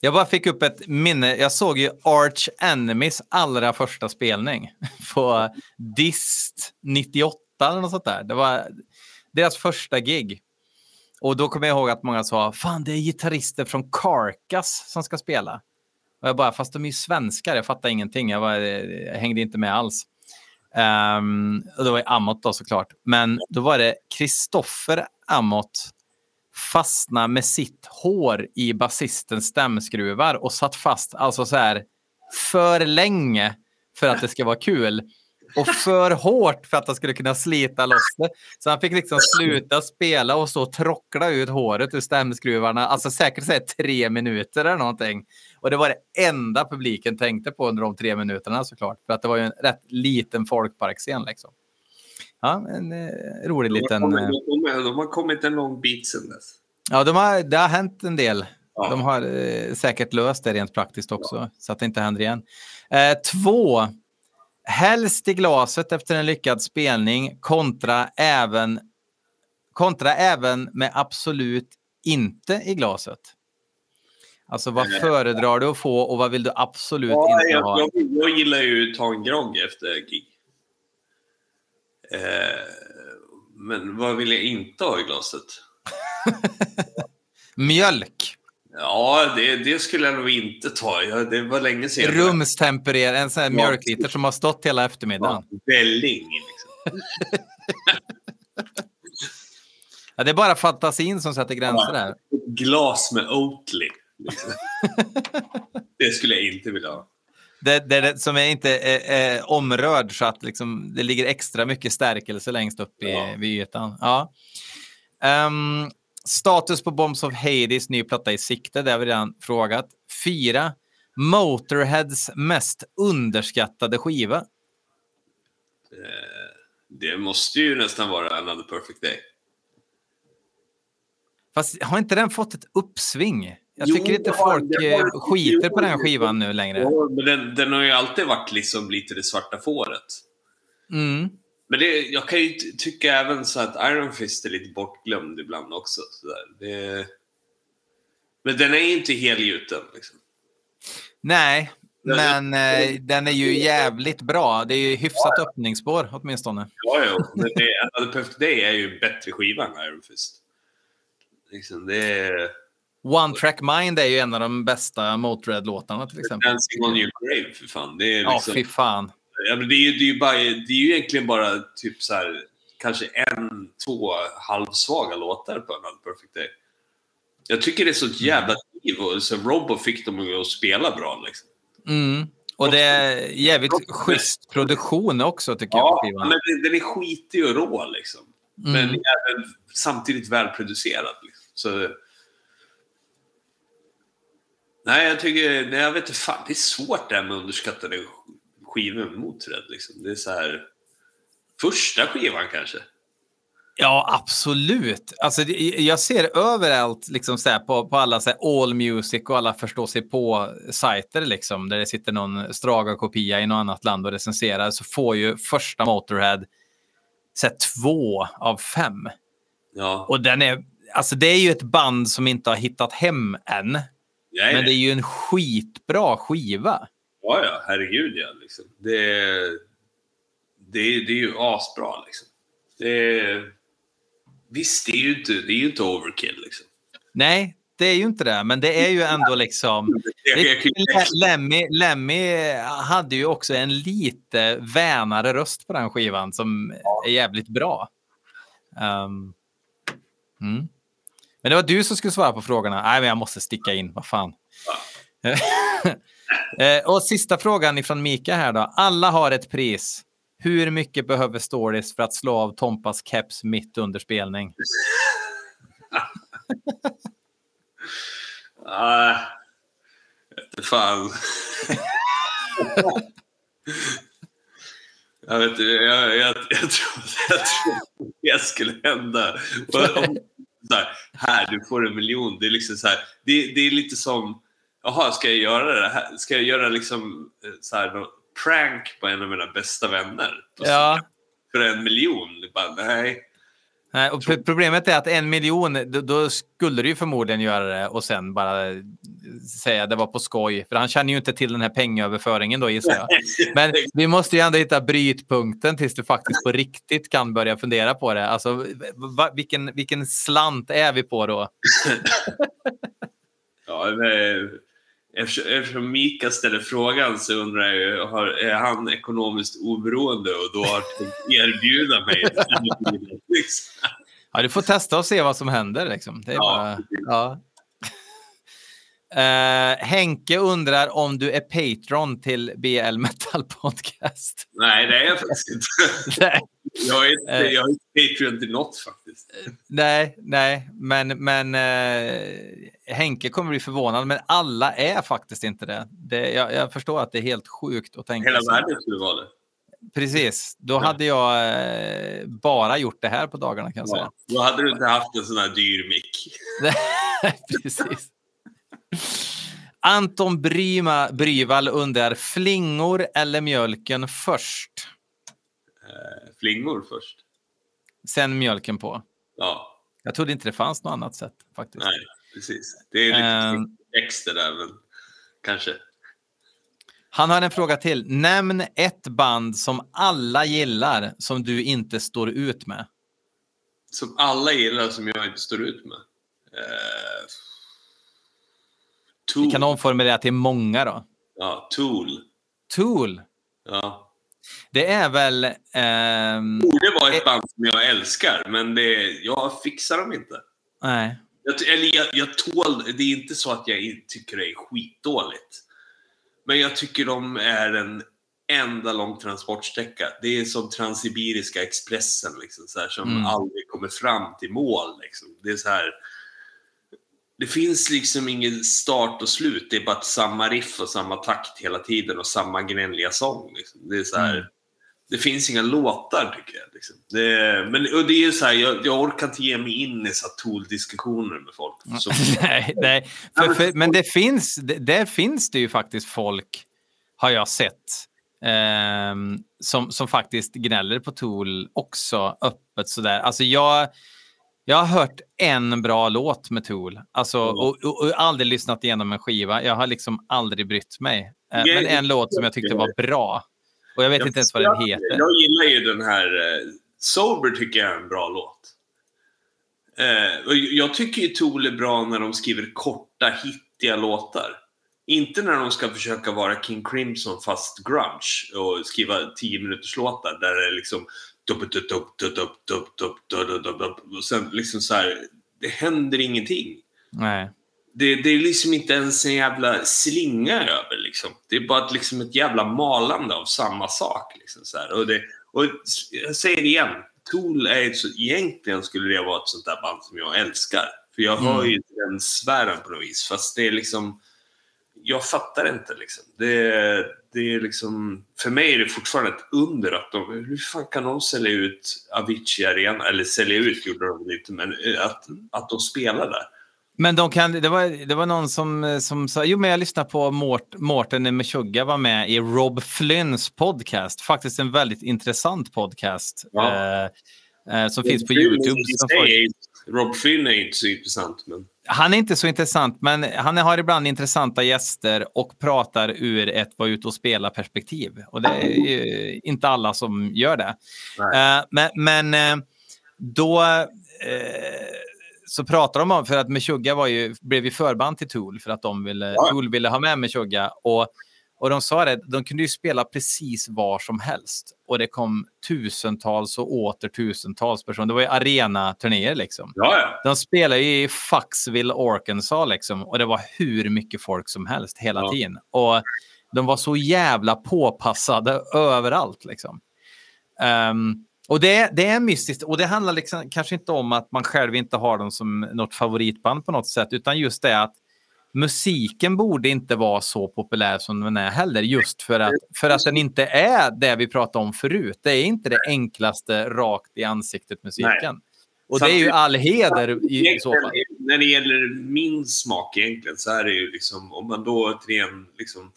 Jag bara fick upp ett minne. Jag såg ju Arch Enemies allra första spelning på Dist 98 eller något sånt där. Det var deras första gig. Och då kommer jag ihåg att många sa, fan det är gitarrister från Carcass som ska spela. Och jag bara, fast de är ju svenskar, jag fattar ingenting. Jag, bara, jag eh, hängde inte med alls. Um, och det var ju Amott då såklart. Men då var det Kristoffer Amott fastna med sitt hår i basistens stämskruvar och satt fast alltså så här för länge för att det ska vara kul och för hårt för att han skulle kunna slita loss det. Så han fick liksom sluta spela och så trockla ut håret ur stämskruvarna, alltså säkert här tre minuter eller någonting. Och det var det enda publiken tänkte på under de tre minuterna såklart, för att det var ju en rätt liten folkparksscen liksom. Ja, en eh, rolig De liten... kommit, eh, de, de har kommit en lång bit sedan dess. Ja, de har, det har hänt en del. Ja. De har eh, säkert löst det rent praktiskt också, så att det inte händer igen. Eh, två. Helst i glaset efter en lyckad spelning kontra även kontra även med absolut inte i glaset. Alltså vad Eh. föredrar du att få och vad vill du absolut Ja, inte jag, ha? jag, jag gillar ju att ta en grogg efter gig. Eh, men vad vill jag inte ha i glaset? Mjölk. Ja, det, det skulle jag nog inte ta. Jag, det var länge sedan. Rumstempererad, en sån här Ja. mjölkliter som har stått hela eftermiddagen. Ja, välling. Liksom. Ja, det är bara fantasin som sätter gränser där. Ett glas med Oatly. Liksom. det skulle jag inte vilja ha. Det, det, det som är inte är, är omrörd så att liksom, det ligger extra mycket stärkelse längst upp i, Ja. vid ytan. Ja. Ehm, status på Bombs of Hades, ny platta i sikte, det har vi redan frågat. Fyra. Motorheads mest underskattade skiva. Eh, det måste ju nästan vara Another Perfect Day. Fast har inte den fått ett uppsving? Jag Jo, tycker inte folk har- eh, skiter på den skivan nu längre. Ja, men den, den har ju alltid varit liksom lite det svarta fåret. Mm. Men det, jag kan ju ty- tycka även så att Iron Fist är lite bortglömd ibland också. Så där. Det, men den är ju inte helgjuten. Liksom. Nej, Ja, men eh, den är ju jävligt bra. Det är ju hyfsat öppningsspår åtminstone. Ja, ja. Men det, Perfect Day är ju bättre skiva än Iron Fist. Liksom, det är One Track Mind är ju en av de bästa Motörhead-låtarna till exempel. Dancing on your grave, för fan. Det är Ja, liksom, fy fan. Ja, men det, är ju, det, är ju bara, det är ju egentligen bara typ så här, kanske en, två halvsvaga låtar på Another Perfect Day. Jag tycker det är så ett jävla liv och så Robbo fick dem att spela bra. Liksom. Mm. Och det är jävligt schysst produktion också tycker jag. Ja, på skivan. men den, är skitig och rå liksom. Men Mm. även samtidigt välproducerad. Liksom. Så... Nej, jag tycker... Nej, jag vet inte fan. Det är svårt det här med underskattade skivor med Motörhead. Liksom. Det är så här... Första skivan kanske. Ja, absolut. Alltså, jag ser överallt liksom, så här, på, på alla så här, All Music och alla förstår sig på-sajter liksom, där det sitter någon Straga-kopia i något annat land och recenserar så får ju första Motorhead så här, två av fem. Ja, Och den är, alltså, det är ju ett band som inte har hittat hem än, är men det är ju en skitbra skiva. Ja, ja, herregud ja. Liksom. Det, det, det är ju asbra liksom. Det, visst, det är ju inte, det är ju inte overkill liksom. Nej, det är ju inte det, men det är ju ändå liksom... Lemmy, Lemmy hade ju också en lite vänare röst på den skivan som är jävligt bra. Ehm, mm. Men det var du som skulle svara på frågorna. Nej, men jag måste sticka in. Vad fan. Eh, och sista frågan ifrån Mika här då. Alla har ett pris. Hur mycket behöver Stories för att slå av Tompas keps mitt under spelning? ah, jag fan. jag vet inte, jag, jag, jag, tror, jag tror det skulle hända. Och och, Så här, här, du får en miljon. Det är liksom så här, det, det är lite som, jaha, ska jag göra det här? Ska jag göra liksom eh, så här, någon prank på en av mina bästa vänner? Ja. För en miljon? Bara, nej. Nej, och pro- problemet är att en miljon, då, då skulle du ju förmodligen göra det och sen bara säga det var på skoj. För han känner ju inte till den här pengaöverföringen då gissar jag. Men vi måste ju ändå hitta brytpunkten tills du faktiskt på riktigt kan börja fundera på det. Alltså, va, vilken, vilken slant är vi på då? Ja, men, eftersom, Mika ställer frågan så undrar jag ju, är han ekonomiskt oberoende och då har erbjuda mig. Ja, du får testa och se vad som händer. Liksom. Det är Ja, bara, ja. Eh, Henke undrar om du är Patreon till BL Metal Podcast. Nej, det är jag faktiskt inte. Nej. Jag är inte, jag är inte Patreon till något faktiskt. Nej, nej, men, men eh, Henke kommer bli förvånad, men alla är faktiskt inte det. det jag, jag förstår att det är helt sjukt att tänka Hela så. världen skulle vara det. Precis, då hade jag eh, bara gjort det här på dagarna kan jag säga. Ja. Då hade du inte haft en sån här dyr mick. Precis. Anton Bryma, Bryvall undrar, flingor eller mjölken först? Eh, Flingor först. Sen mjölken på. Ja, Jag trodde inte det fanns något annat sätt faktiskt. nej, precis. Det är lite Ehm. extra där, men kanske. Han har en fråga till. Nämn ett band som alla gillar som du inte står ut med. Som alla gillar, som jag inte står ut med. Eh, Vi Tool. kan omformulera till många då. Ja, Tool. Tool. Ja. Det är väl... ehm, borde vara ett band som jag älskar, men det, jag fixar dem inte. nej. Jag, eller jag, jag tål, det är inte så att jag tycker det är skitdåligt. Men jag tycker de är en enda lång transportsträcka. Det är som Transsibiriska Expressen liksom, så här, som Mm. aldrig kommer fram till mål. Liksom. Det är så här... Det finns liksom ingen start och slut. Det är bara samma riff och samma takt hela tiden och samma gnälliga sång. Liksom. Det är så här... Mm. Det finns inga låtar tycker jag. Liksom. Det, men, och det är så här, jag, jag orkar inte ge mig in i så Tool-diskussioner med folk. Som, nej, nej. För, för, men det finns, det- där finns det ju faktiskt folk, har jag sett, ehm, som, som faktiskt gnäller på Tool också öppet sådär. Alltså jag, jag har hört en bra låt med Tool alltså, och, och, och aldrig lyssnat igenom en skiva. Jag har liksom aldrig brytt mig. Eh, Jag- men en låt som jag tyckte var bra. Och jag vet inte ens vad den heter. Jag gillar ju den här... eh, Sober tycker jag är en bra låt. Eh, jag tycker ju Tool är bra när de skriver korta, hittiga låtar. Inte när de ska försöka vara King Crimson fast grunge och skriva 10 minuters låtar där det liksom... Sen liksom så här, det händer ingenting. Nej. Det, det är liksom inte ens en jävla slinga över. Liksom. Det är bara ett, liksom ett jävla malande av samma sak. Liksom, så här. Och, det, och jag säger det igen, Tool är ett, så, egentligen skulle det vara ett sånt där band som jag älskar. För jag hör mm. ju den sfären på något vis. Fast det är liksom jag fattar inte liksom. Det, det är liksom... För mig är det fortfarande ett under att de... Hur fan kan de sälja ut Avicii Arena? Eller sälja ut gjorde de inte, men eh, att, att de spelar där. Men de kan, det, var, det var någon som, som sa, jo men jag lyssnade på Mort, Mårten Meshuggah var med i Rob Flynns podcast. Faktiskt en väldigt intressant podcast. Ja. Eh, eh, som finns på Rob Flynn YouTube. ju- Rob Flynn är inte så intressant, men... han är inte så intressant, men han har ibland intressanta gäster och pratar ur ett vara ute och spela perspektiv. Och det är ju inte alla som gör det. Eh, men men eh, då eh, så pratar de om, för att Meshuggah var ju, blev ju förband till Tool för att de ville, Ja. Tool ville ha med Meshuggah. Och, och de sa det, de kunde ju spela precis var som helst. Och det kom tusentals och åter tusentals personer. Det var ju arenaturnéer liksom. Ja, ja. De spelade ju i Foxville, Arkansas liksom. Och det var hur mycket folk som helst hela Ja. tiden. Och de var så jävla påpassade överallt liksom. Ehm, och det, det är mystiskt och det handlar liksom, kanske inte om att man själv inte har dem som något favoritband på något sätt, utan just det att musiken borde inte vara så populär som den är heller, just för att, för att den inte är det vi pratade om förut. Det är inte det enklaste rakt i ansiktet musiken. Och det är ju Samtidigt- all heder i, i så fall. När det gäller min smak egentligen så är det ju liksom, om man då återigen liksom...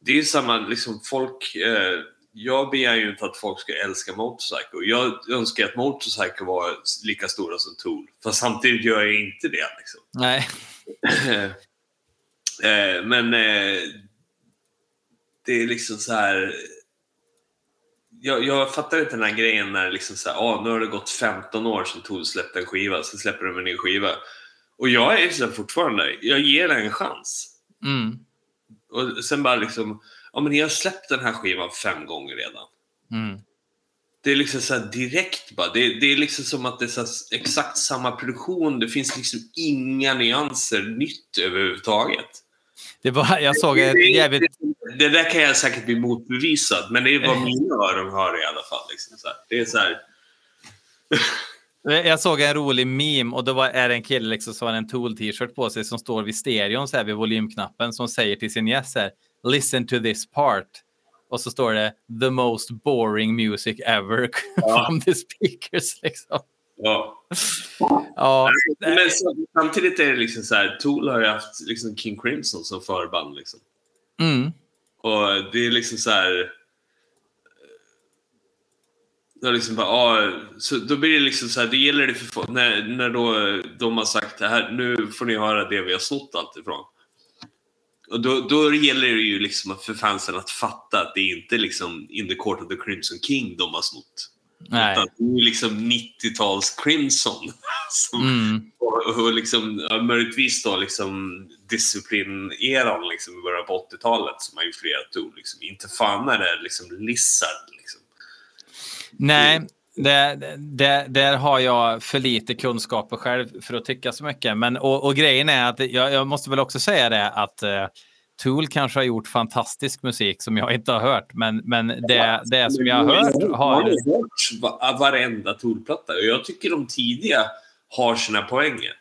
Det är ju samma, liksom folk... Eh, jag begär ju inte att folk ska älska Motorcycle. Jag önskar att Motorcycle var lika stora som Tool. Fast samtidigt gör jag inte det. Liksom. Nej. Eh, men eh, det är liksom så här... Jag, jag fattar inte den här grejen när liksom så här, ah, nu har det gått 15 år sedan Tool släppte en skiva, så släpper de en ny skiva. Och jag är så här fortfarande, jag ger den en chans. Mm. Och sen bara liksom, ja men jag har släppt den här skivan fem gånger redan. Mm. Det är liksom så här direkt bara. Det, det är liksom som att det är så exakt samma produktion. Det finns liksom inga nyanser nytt överhuvudtaget. Det var, jag såg Det, jävligt... det där kan jag säkert bli motbevisad, men det är vad mina öron hör i alla fall. Liksom. Det är så här, Jag såg en rolig meme och då var, är det en kille liksom som har en Tool-t-shirt på sig som står vid stereon så här vid volymknappen som säger till sin gäst här, listen to this part. Och så står det the most boring music ever Ja. from the speakers. Liksom. Ja. Ja, Men så, samtidigt är det liksom så här, Tool har ju haft liksom King Crimson som förband. Liksom. mm, Och det är liksom så här... Då, liksom bara, ah, så då blir det liksom så här, det gäller det för när, när då de har sagt det här, nu får ni höra det vi har snott allt ifrån. Och då, då gäller det ju liksom för fansen att fatta att det är inte liksom in the court of the Crimson King de har snott. Nej. Utan det är liksom 90-tals Crimson. Som, Mm. och, och liksom, ja, möjligtvis då liksom disciplineran liksom i början på 80-talet som har influerat Tool. Liksom. Inte fan är det liksom Lizard. Liksom. Nej, det, det, där har jag för lite kunskaper själv för att tycka så mycket. Men, och, och grejen är att jag, jag måste väl också säga det att eh, Tool kanske har gjort fantastisk musik som jag inte har hört. Men, men det, det som jag har hört Jag har... har hört va- varenda Tool-platta och jag tycker de tidiga har sina poänger.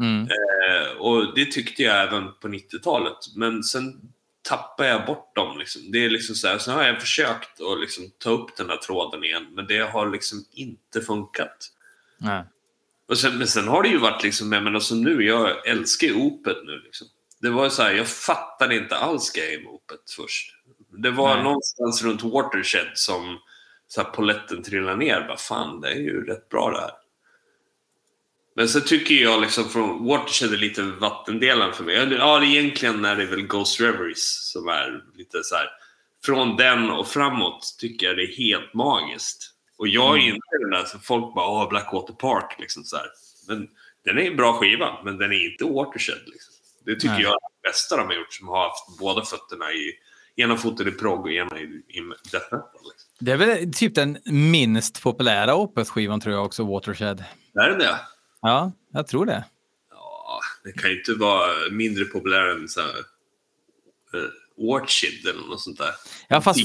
Mm. Eh, och det tyckte jag även på 90-talet. Men sen tappar jag bort dem. Liksom. Det är liksom så här, sen har jag försökt att liksom ta upp den här tråden igen, men det har liksom inte funkat. Nej. Och sen, men sen har det ju varit liksom, jag menar som nu, jag älskar ju Opet nu. Liksom. Det var så här, jag fattade inte alls grejen med Opet först. Det var Nej. någonstans runt Watershed som så här, poletten trillade ner. Bara, fan, det är ju rätt bra det här. Men så tycker jag liksom från Watershed är lite vattendelaren för mig. Ja, det är egentligen är det väl Ghost Reveries som är lite så här. Från den och framåt tycker jag det är helt magiskt. Och jag är Mm. inte den där som folk bara åh, Blackwater Park liksom så här. Men den är en bra skiva, men den är inte Watershed. Liksom. Det tycker Nej. jag är det bästa de har gjort som har haft båda fötterna i ena foten i prog och ena i, i death metal. Liksom. Det är väl typ den minst populära Opeth-skivan tror jag också, Watershed. Är det det? Ja, jag tror det. Ja, det kan ju inte vara mindre populär än så här, uh, Orchid eller något sånt där. Ja, fast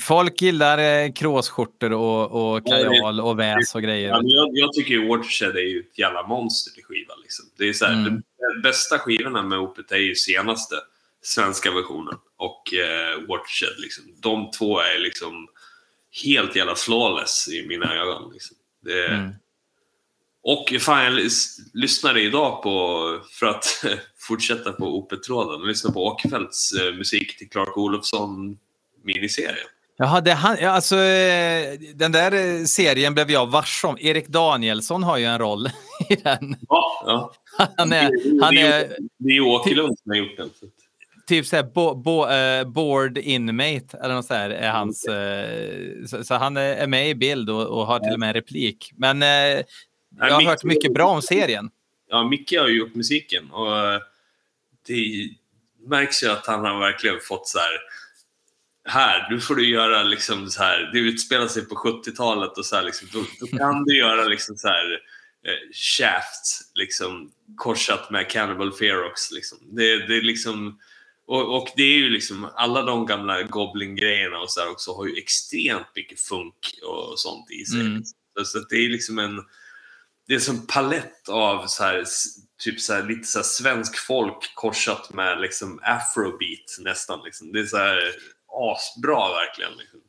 folk gillar eh, kråsskjortor och, och kajal och väs och grejer. Ja, jag, jag tycker Watershed är ju ett jävla monster i skiva. Liksom. Det är så här, Mm. de, bästa skivorna med Opet är ju senaste svenska versionen och eh, Watershed. Liksom. De två är liksom helt jävla flawless i mina ögon. Liksom. Det, Mm. Och fan, jag lys- lyssnade idag på, för att fortsätta på Opet-tråden, jag lyssnade på Åkerfeldts eh, musik till Clark Olofsson miniserien. Jaha, det, han, ja, alltså, eh, den där eh, serien blev jag varse om. Erik Danielsson har ju en roll i den. Ja, ja. Han är, han är, det är ju Åkerlund som har gjort den. typ så här, bo, bo, eh, board inmate eller något så här, är hans. eh, så, så han är, med i bild och, och har till och med en replik. Men jag har Mick- hört mycket bra om serien. Ja, Micke har ju gjort musiken och eh, det märks ju att han har verkligen fått så här här, nu får du göra liksom så här, det utspelar sig på 70-talet och så här liksom, då, då kan du göra liksom så här eh, Shaft, liksom korsat med Cannibal Ferox liksom. Det, det är liksom, och, och det är ju liksom, alla de gamla Goblin-grejerna och så också har ju extremt mycket funk och sånt i sig. Mm. Så, så det är liksom en, det är som palett av så här, typ så här, lite så här svensk folk korsat med liksom afrobeat nästan. Liksom. Det är så här asbra verkligen. Liksom.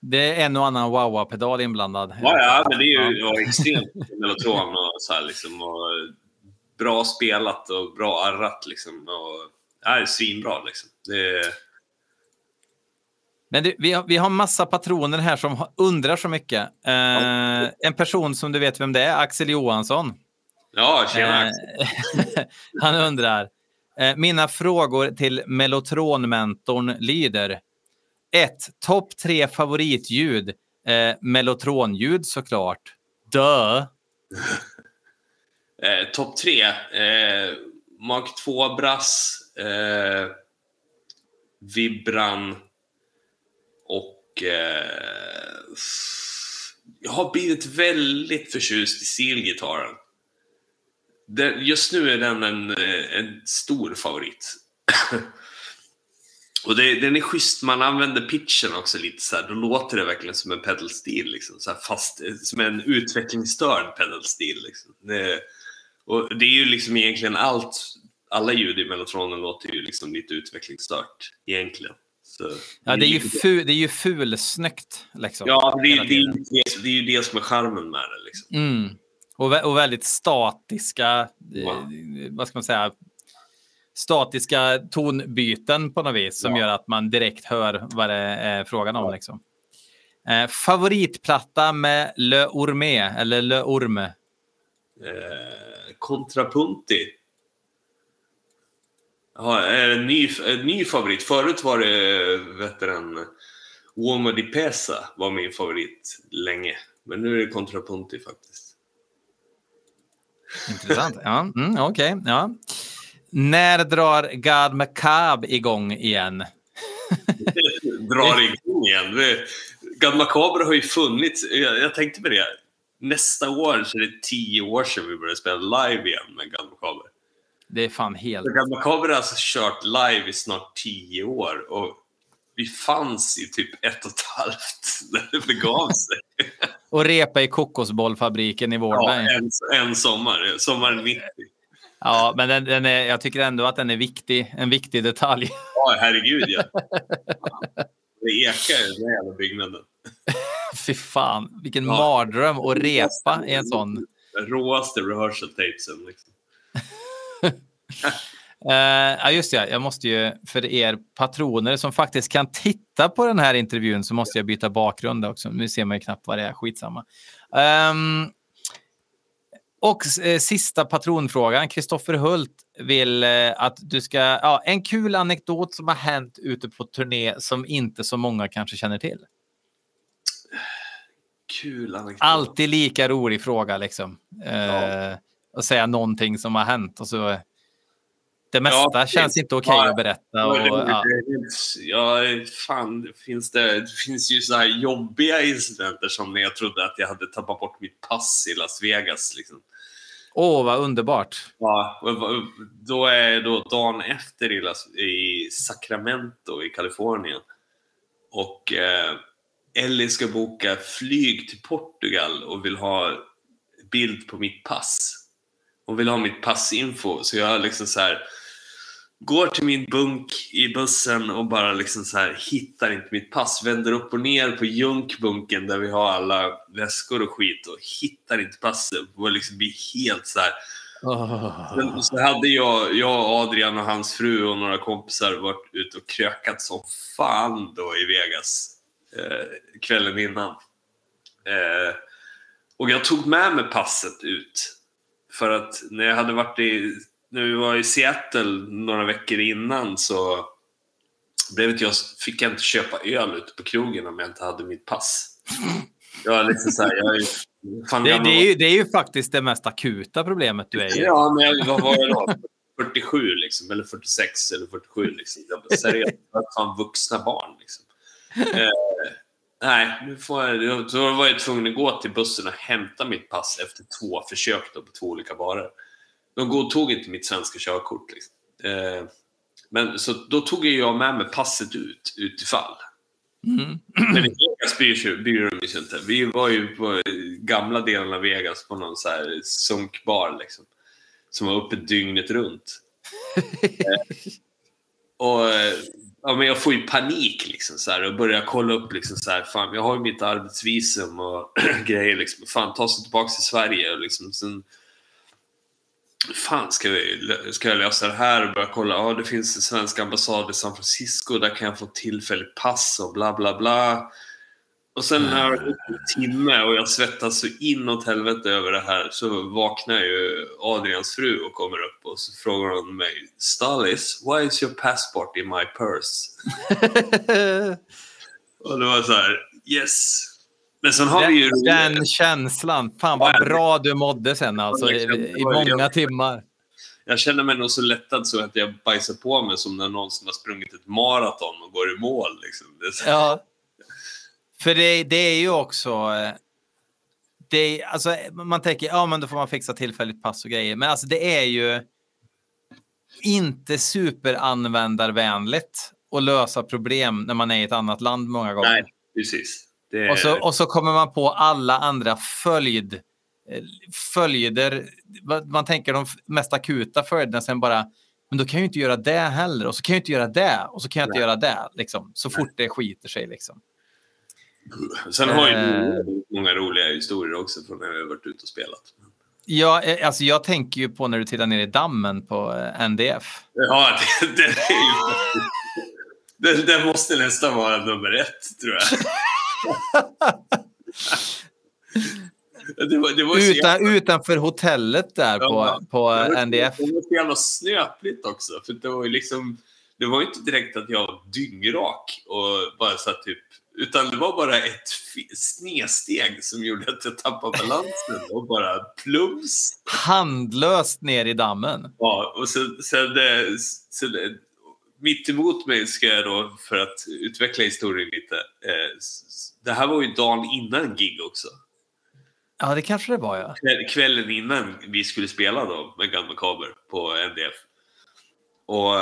Det är en och annan wah-wah-pedal inblandad. Ja, ja, men det är ju ja, extremt mellotron och så här liksom. Och bra spelat och bra arrat liksom. Och, ja, det är svinbra liksom. Det är, Men du, vi, har, vi har massa patroner här som undrar så mycket. Eh, en person som du vet vem det är, Axel Johansson. ja, tjena Eh, Axel. han undrar. Eh, mina frågor till Mellotronmentorn lyder. 1. Topp tre favoritljud. Eh, mellotronljud såklart. Dö. Eh, Topp tre. Eh, Mark 2-brass, eh, Vibran. Eh, jag har blivit väldigt förtjust i stilgitarren. Just nu är den en, eh, en stor favorit. Och det, den är schysst, man använder pitchen också lite så här. Då låter det verkligen som en pedalstil, liksom. så här, fast eh, som en utvecklingsstörd pedalstil. Liksom. Det, och det är ju liksom egentligen allt, alla ljud i mellotronen låter ju liksom lite utvecklingsstört egentligen. Ja, det är ju, fu, det är ju fulsnyggt. Liksom, Ja, det, är- det, är det, det är ju det som är charmen med det. Liksom. Mm. Och, vä- och väldigt statiska, Ja. eh, vad ska man säga, statiska tonbyten på något vis som Ja. gör att man direkt hör vad det är frågan om. Liksom. Eh, favoritplatta med Le Orme, eller Le Orme? Eh, Contrapunti. Ja, en ny, en ny favorit. Förut var det, vet du Uomo di Pesa var min favorit länge. Men nu är det Contrapunti faktiskt. Intressant. Ja, mm, Okej. Okay, ja. När drar God Macabre igång igen? drar igång igen? God Macabre har ju funnits. Jag, jag tänkte på det. Nästa år så är det tio år sedan vi började spela live igen med God Macabre. Det är fan helt... God Macabre har alltså kört live i snart tio år och vi fanns i typ ett och ett halvt när det begav sig. och repa i kokosbollfabriken i Vårberg. Ja, en, en sommar. Sommaren 90. Ja, men den, den är, jag tycker ändå att den är viktig. En viktig detalj. Ja, herregud ja. Det ekar i den jävla byggnaden. Fy fan, vilken ja. mardröm att repa i en sån. Råaste rehearsal tapesen. Liksom. Uh, ja, just det. Jag måste ju, för er patroner som faktiskt kan titta på den här intervjun så måste jag byta bakgrund också. Nu ser man ju knappt vad det är. Skitsamma. Um, och eh, sista patronfrågan. Kristoffer Hult vill eh, att du ska... Ja, en kul anekdot som har hänt ute på turné som inte så många kanske känner till. Kul anekdot. Alltid lika rolig fråga liksom. Ja. Att säga någonting som har hänt och så det mesta ja, känns inte okej okay att berätta. Och, ja. ja, fan, finns det, det finns ju så här jobbiga incidenter som när jag trodde att jag hade tappat bort mitt pass i Las Vegas. Liksom. Åh, oh, vad underbart. Ja, då är då dagen efter i, Las, i Sacramento i Kalifornien. Och eh, Ellie ska boka flyg till Portugal och vill ha bild på mitt pass. Hon vill ha mitt passinfo. Så jag liksom så här, går till min bunk i bussen och bara liksom så här, hittar inte mitt pass. Vänder upp och ner på junkbunken där vi har alla väskor och skit och hittar inte passet. Och liksom blir helt så här. Oh. Så hade jag, jag, Adrian och hans fru och några kompisar varit ute och krökat som fan då i Vegas eh, kvällen innan. Eh, och jag tog med mig passet ut för att när jag hade varit i, när vi var i Seattle några veckor innan så blev jag, fick jag inte köpa öl ute på krogen om jag inte hade mitt pass. Jag var liksom så här, jag, fan, det, det, är ju, det är ju faktiskt det mest akuta problemet du är i. Ja, men jag, vad var jag då? 47 liksom, eller 46 eller 47 liksom. Jag, seriöst, jag fan vuxna barn liksom. Eh, Nej, nu får jag, då var jag tvungen att gå till bussen och hämta mitt pass efter två försök då, på två olika barer. De godtog inte mitt svenska körkort. Liksom. Eh, men, så då tog jag med mig passet ut, utifall. Mm. Men i Vegas bryr de sig inte. Vi var ju på gamla delen av Vegas på någon så här sunkbar liksom. Som var uppe dygnet runt. eh, och eh, ja, men jag får ju panik liksom så här, och börjar kolla upp liksom så här, fan jag har ju mitt arbetsvisum och grejer liksom. Fan ta sig tillbaka till Sverige och liksom sen Fan, ska, vi, ska jag lösa det här och börja kolla? Ja, det finns en svensk ambassad i San Francisco. Där kan jag få tillfälligt pass och bla bla bla. Och sen när det gått en timme och jag svettas så inåt helvete över det här så vaknar ju Adrians fru och kommer upp och så frågar hon mig Stalis, why is your passport in my purse? och det var så här, yes. Men sen har den, vi ju... Den känslan, fan vad bra du mådde sen alltså i, i många timmar. Jag känner mig nog så lättad så att jag bajsar på mig som när någon som har sprungit ett maraton och går i mål. Liksom. Ja. För det, det är ju också... Eh, det, alltså, man tänker, ja men då får man fixa tillfälligt pass och grejer. Men alltså det är ju inte superanvändarvänligt att lösa problem när man är i ett annat land många gånger. Nej, precis. Är... Och, så, och så kommer man på alla andra följd, eh, följder. Man tänker de mest akuta följderna, sen bara men då kan jag ju inte göra det heller och så kan jag inte göra det och så kan jag inte göra det. Liksom, så fort det skiter sig. Liksom. Sen har ju uh, många roliga historier också från när vi har varit ute och spelat. Ja, eh, alltså jag tänker ju på när du tittar ner i dammen på eh, NDF. Ja, det, det är ju... Det, det, måste nästan vara nummer ett, tror jag. Det var, det var Utan, utanför hotellet där Ja, på, på det var- NDF. Det var så jävla snöpligt också. För det var ju liksom... Det var inte direkt att jag var dyngrak och bara här typ... Utan det var bara ett snedsteg som gjorde att jag tappade balansen och bara plums. Handlöst ner i dammen. Ja, och sen, sen, sen mitt emot mig ska jag då, för att utveckla historien lite. Eh, det här var ju dagen innan gig också. Ja, det kanske det var ja. Kväll- Kvällen innan vi skulle spela då med Gun Macabre på NDF. Och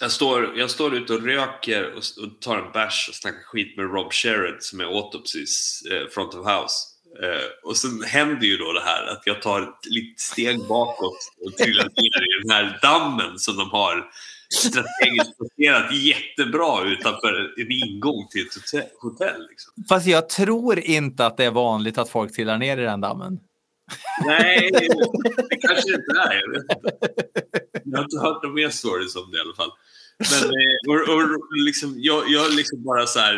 jag står, jag står ute och röker och, och tar en bärs och snackar skit med Rob Sherrod som är Autopsys eh, front of house. Eh, och sen händer ju då det här att jag tar ett litet steg bakåt och trillar ner i den här dammen som de har strategiskt placerat jättebra utanför en ingång till ett hotell. hotell liksom. Fast jag tror inte att det är vanligt att folk trillar ner i den dammen. Nej, det kanske inte är. Jag, vet inte. jag har inte hört några mer stories om det i alla fall. Men eh, och, och, liksom, jag, jag liksom bara så här...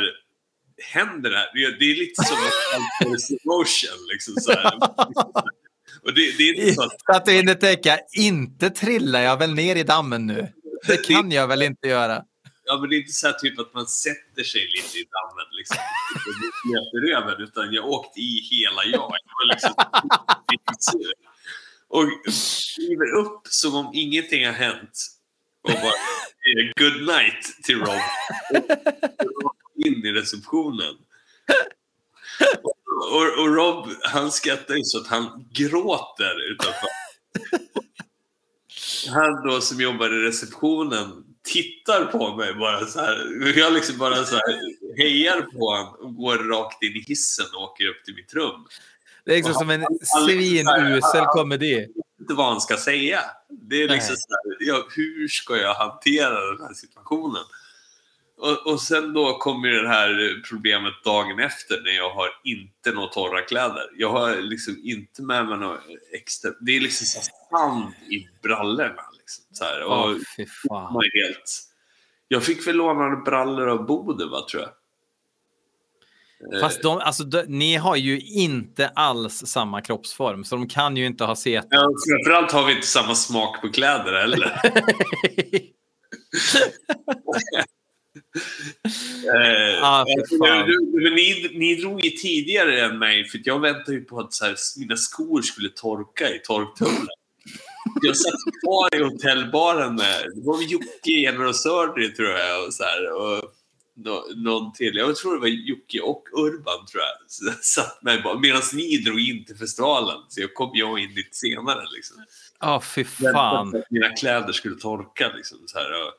Händer det här? Det, är lite som en motion. Liksom, så här. Och det, det är inte så att... Så att du hinner tänka, inte trillar jag väl ner i dammen nu? Det kan jag väl inte göra? Ja, men det är inte så här typ att man sätter sig lite i dammen liksom. och över, utan jag åkte i hela jag. Jag var liksom. Och kliver upp som om ingenting har hänt. Och bara säger good night till Rob. Och in i receptionen. Och, och Rob, han skrattar ju så att han gråter utanför. Han då som jobbar i receptionen tittar på mig bara så här. Jag liksom bara så här hejar på honom och går rakt in i hissen och åker upp till mitt rum. Det är liksom som en svinusel komedi. inte vad han ska säga. Det är liksom så här, ja, hur ska jag hantera den här situationen? Och, och sen då kommer det här problemet dagen efter när jag har inte några torra kläder. Jag har liksom inte med mig något extra. Det är liksom sand i brallorna. Liksom, så här, och Åh, fy fan. man helt... Jag fick väl låna brallor av Bode, va, tror jag. Eh, Fast de, alltså, de, ni har ju inte alls samma kroppsform, så de kan ju inte ha sett. Ja, framförallt har vi inte samma smak på kläder heller. Eh, Ah, alltså, men ni, ni drog ju tidigare än mig, för jag väntade ju på att så här, mina skor skulle torka i torktumlaren. Jag satt kvar i hotellbaren med, det var Jocke, Sördry tror jag, och så här, och nå, någon till. Jag tror det var Jocke och Urban tror jag. Så jag satt med bara, medan ni drog in till festivalen. Så jag kom jag in lite senare liksom. Ja, fy Väntade fan. att mina kläder skulle torka. Liksom, så här, och...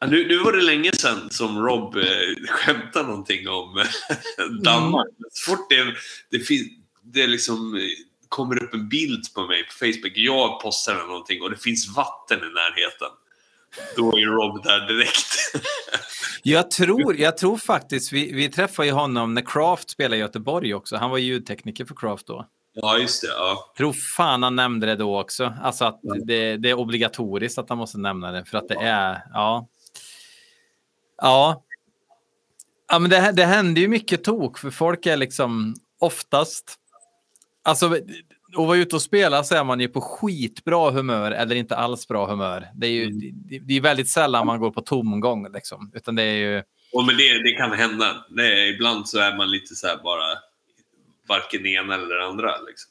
ja, nu, nu var det länge sedan som Rob eh, skämtade någonting om eh, Danmark. Så fort det, det, fin, det liksom, kommer upp en bild på mig på Facebook, jag postar någonting och det finns vatten i närheten. Då är Rob där direkt. Jag tror, jag tror faktiskt, vi, vi träffade ju honom när Craft spelade i Göteborg också. Han var ljudtekniker för Craft då. ja, just det. Ja. Tror fan han nämnde det då också. Alltså att Ja. det, det är obligatoriskt att han måste nämna det för att det är, ja. Ja. Ja, men det, det händer ju mycket tok för folk är liksom oftast, alltså att vara ute och spela så är man ju på skitbra humör eller inte alls bra humör. Det är ju Mm. det, det är väldigt sällan man går på tomgång liksom, utan det är ju Och men det, det kan hända. Det, är- ibland så är man lite så här bara varken ena eller andra. Liksom.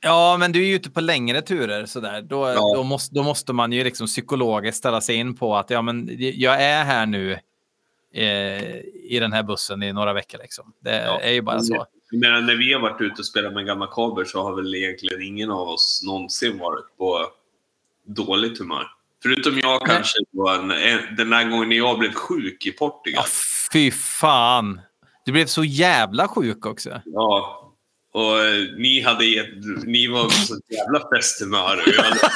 Ja, men du är ju ute på längre turer så där. Då, Ja. då, måste, då måste man ju liksom psykologiskt ställa sig in på att ja, men jag är här nu eh, i den här bussen i några veckor. Liksom. Det Ja. är ju bara så. Jag menar, när vi har varit ute och spelat med gamla kaber så har väl egentligen ingen av oss någonsin varit på dåligt humör. Förutom jag Nej. kanske en, den där gången jag blev sjuk i Portugal. Ja, fy fan. Du blev så jävla sjuk också. Ja. Och eh, ni, hade gett, ni var på så jävla festhumör. hade-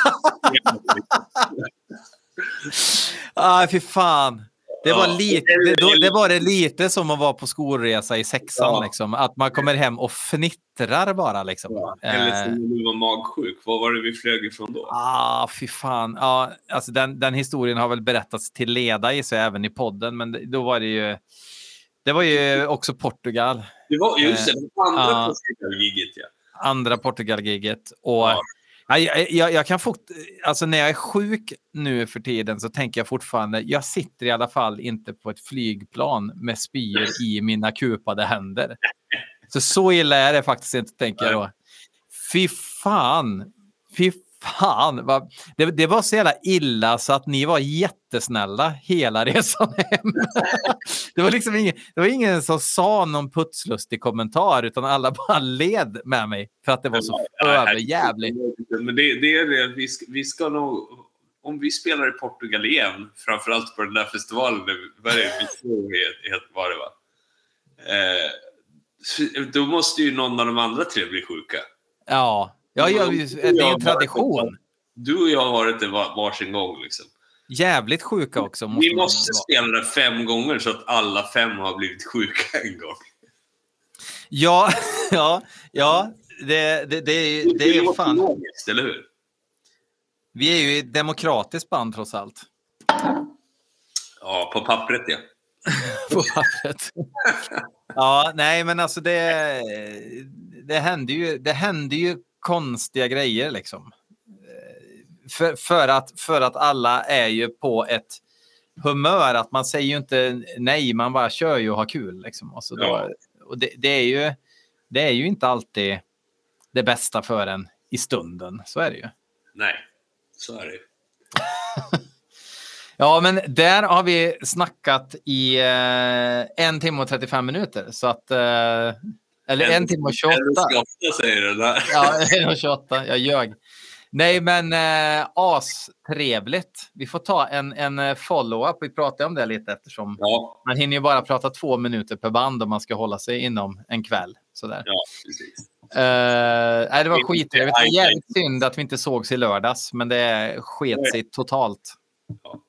Ah, fy fan. Det var, lite, det, det var det lite som att vara på skolresa i sexan. Ja. Liksom. Att man kommer hem och fnittrar bara. Liksom. Ja. Eller Eh, som när du var magsjuk. Vad var det vi flög ifrån då? Ah, fy fan. Ja, alltså den, den historien har väl berättats till leda i sig även i podden, men det- då var det ju... Det var ju också Portugal. Det var, just det, det var andra Ja. Portugal-giget ja. Andra Portugal-giget. Och Ja. Ja, jag, jag, jag kan fort, alltså när jag är sjuk nu för tiden så tänker jag fortfarande, jag sitter i alla fall inte på ett flygplan med spyor i mina kupade händer. Så så illa är det faktiskt inte, tänker jag då. Fy fan, fy fan. Vad, det, det var så jävla illa så att ni var jättesnälla hela resan hem. Det var liksom ingen, det var ingen som sa någon putslustig kommentar utan alla bara led med mig för att det var så överjävligt. Men det, det är det, vi ska, vi ska nog... Om vi spelar i Portugal igen, framförallt på den där festivalen, vad är det? Vad det var. Eh, då måste ju någon av de andra tre bli sjuka. Ja, ja, ja det är en tradition. Du och jag har varit det var- varsin gång. Liksom. Jävligt sjuka också. Vi man måste spela det fem gånger så att alla fem har blivit sjuka en gång. Ja, ja, ja. Det, det, det, det är ju fan. logiskt, eller hur? Vi är ju ett demokratiskt band trots allt. Ja, på pappret ja. På pappret. Ja, nej, men alltså det, det händer ju, det händer ju konstiga grejer liksom. För, för, att, för att alla är ju på ett humör att man säger ju inte nej, man bara kör ju och har kul. Liksom. Och så då, Ja. och det, det, är ju, det är ju inte alltid det bästa för en i stunden. Så är det ju. Nej, så är det. Ja, men där har vi snackat i eh, en timme och 35 minuter. Så att, eh, eller en timme och 28. En 28 säger där. Ja, en och 28. Jag ljög. Nej, men eh, astrevligt. Vi får ta en, en eh, follow-up. Vi pratade om det lite eftersom Ja, man hinner ju bara prata två minuter per band om man ska hålla sig inom en kväll. Sådär. ja precis. Eh, nej, det var skittrevligt. Det var jävligt synd att vi inte sågs i lördags, men det sket sig totalt. Ja.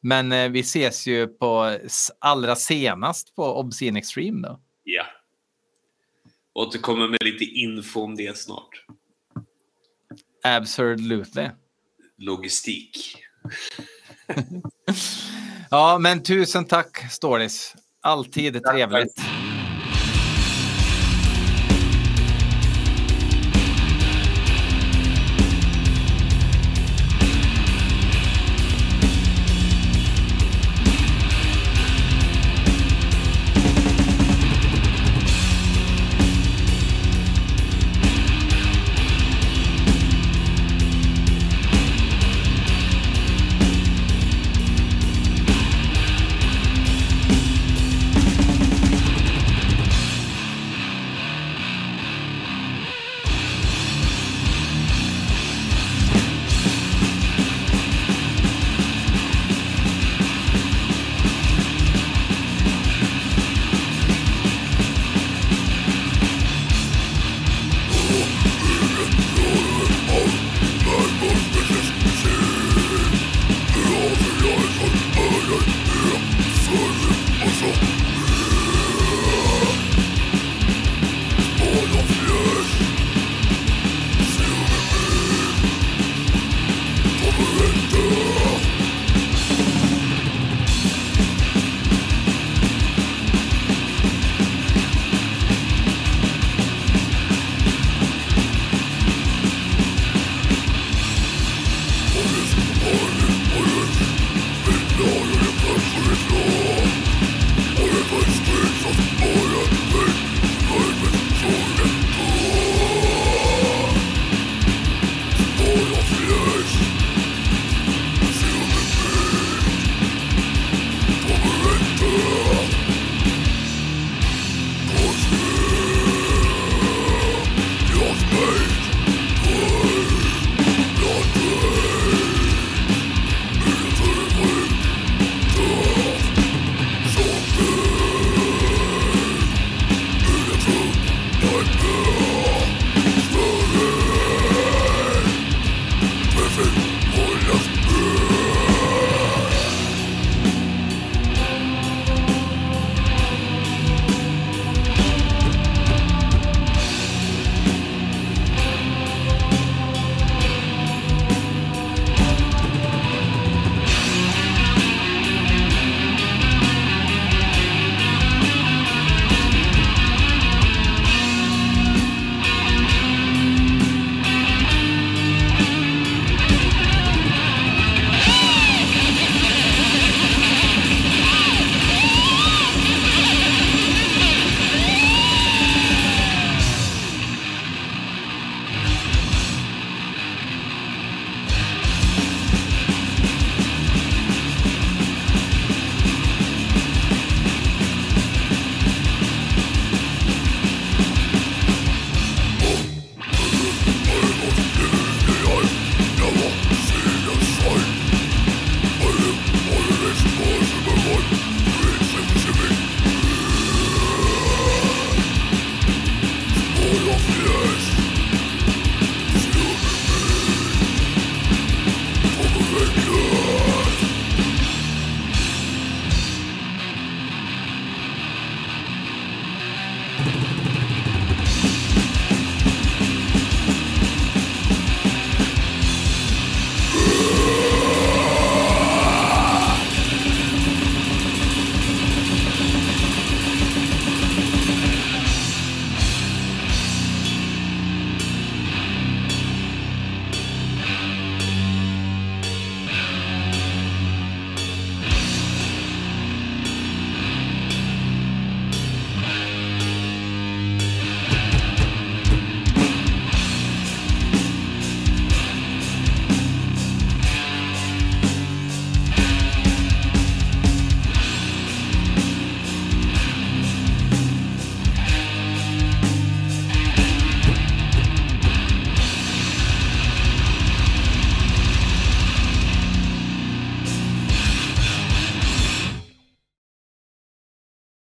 Men eh, vi ses ju på allra senast på Obscene Extreme då. Ja. Återkommer med lite info om det snart. Absolutely. Logistik. Ja, men tusen tack Stålis. Alltid trevligt.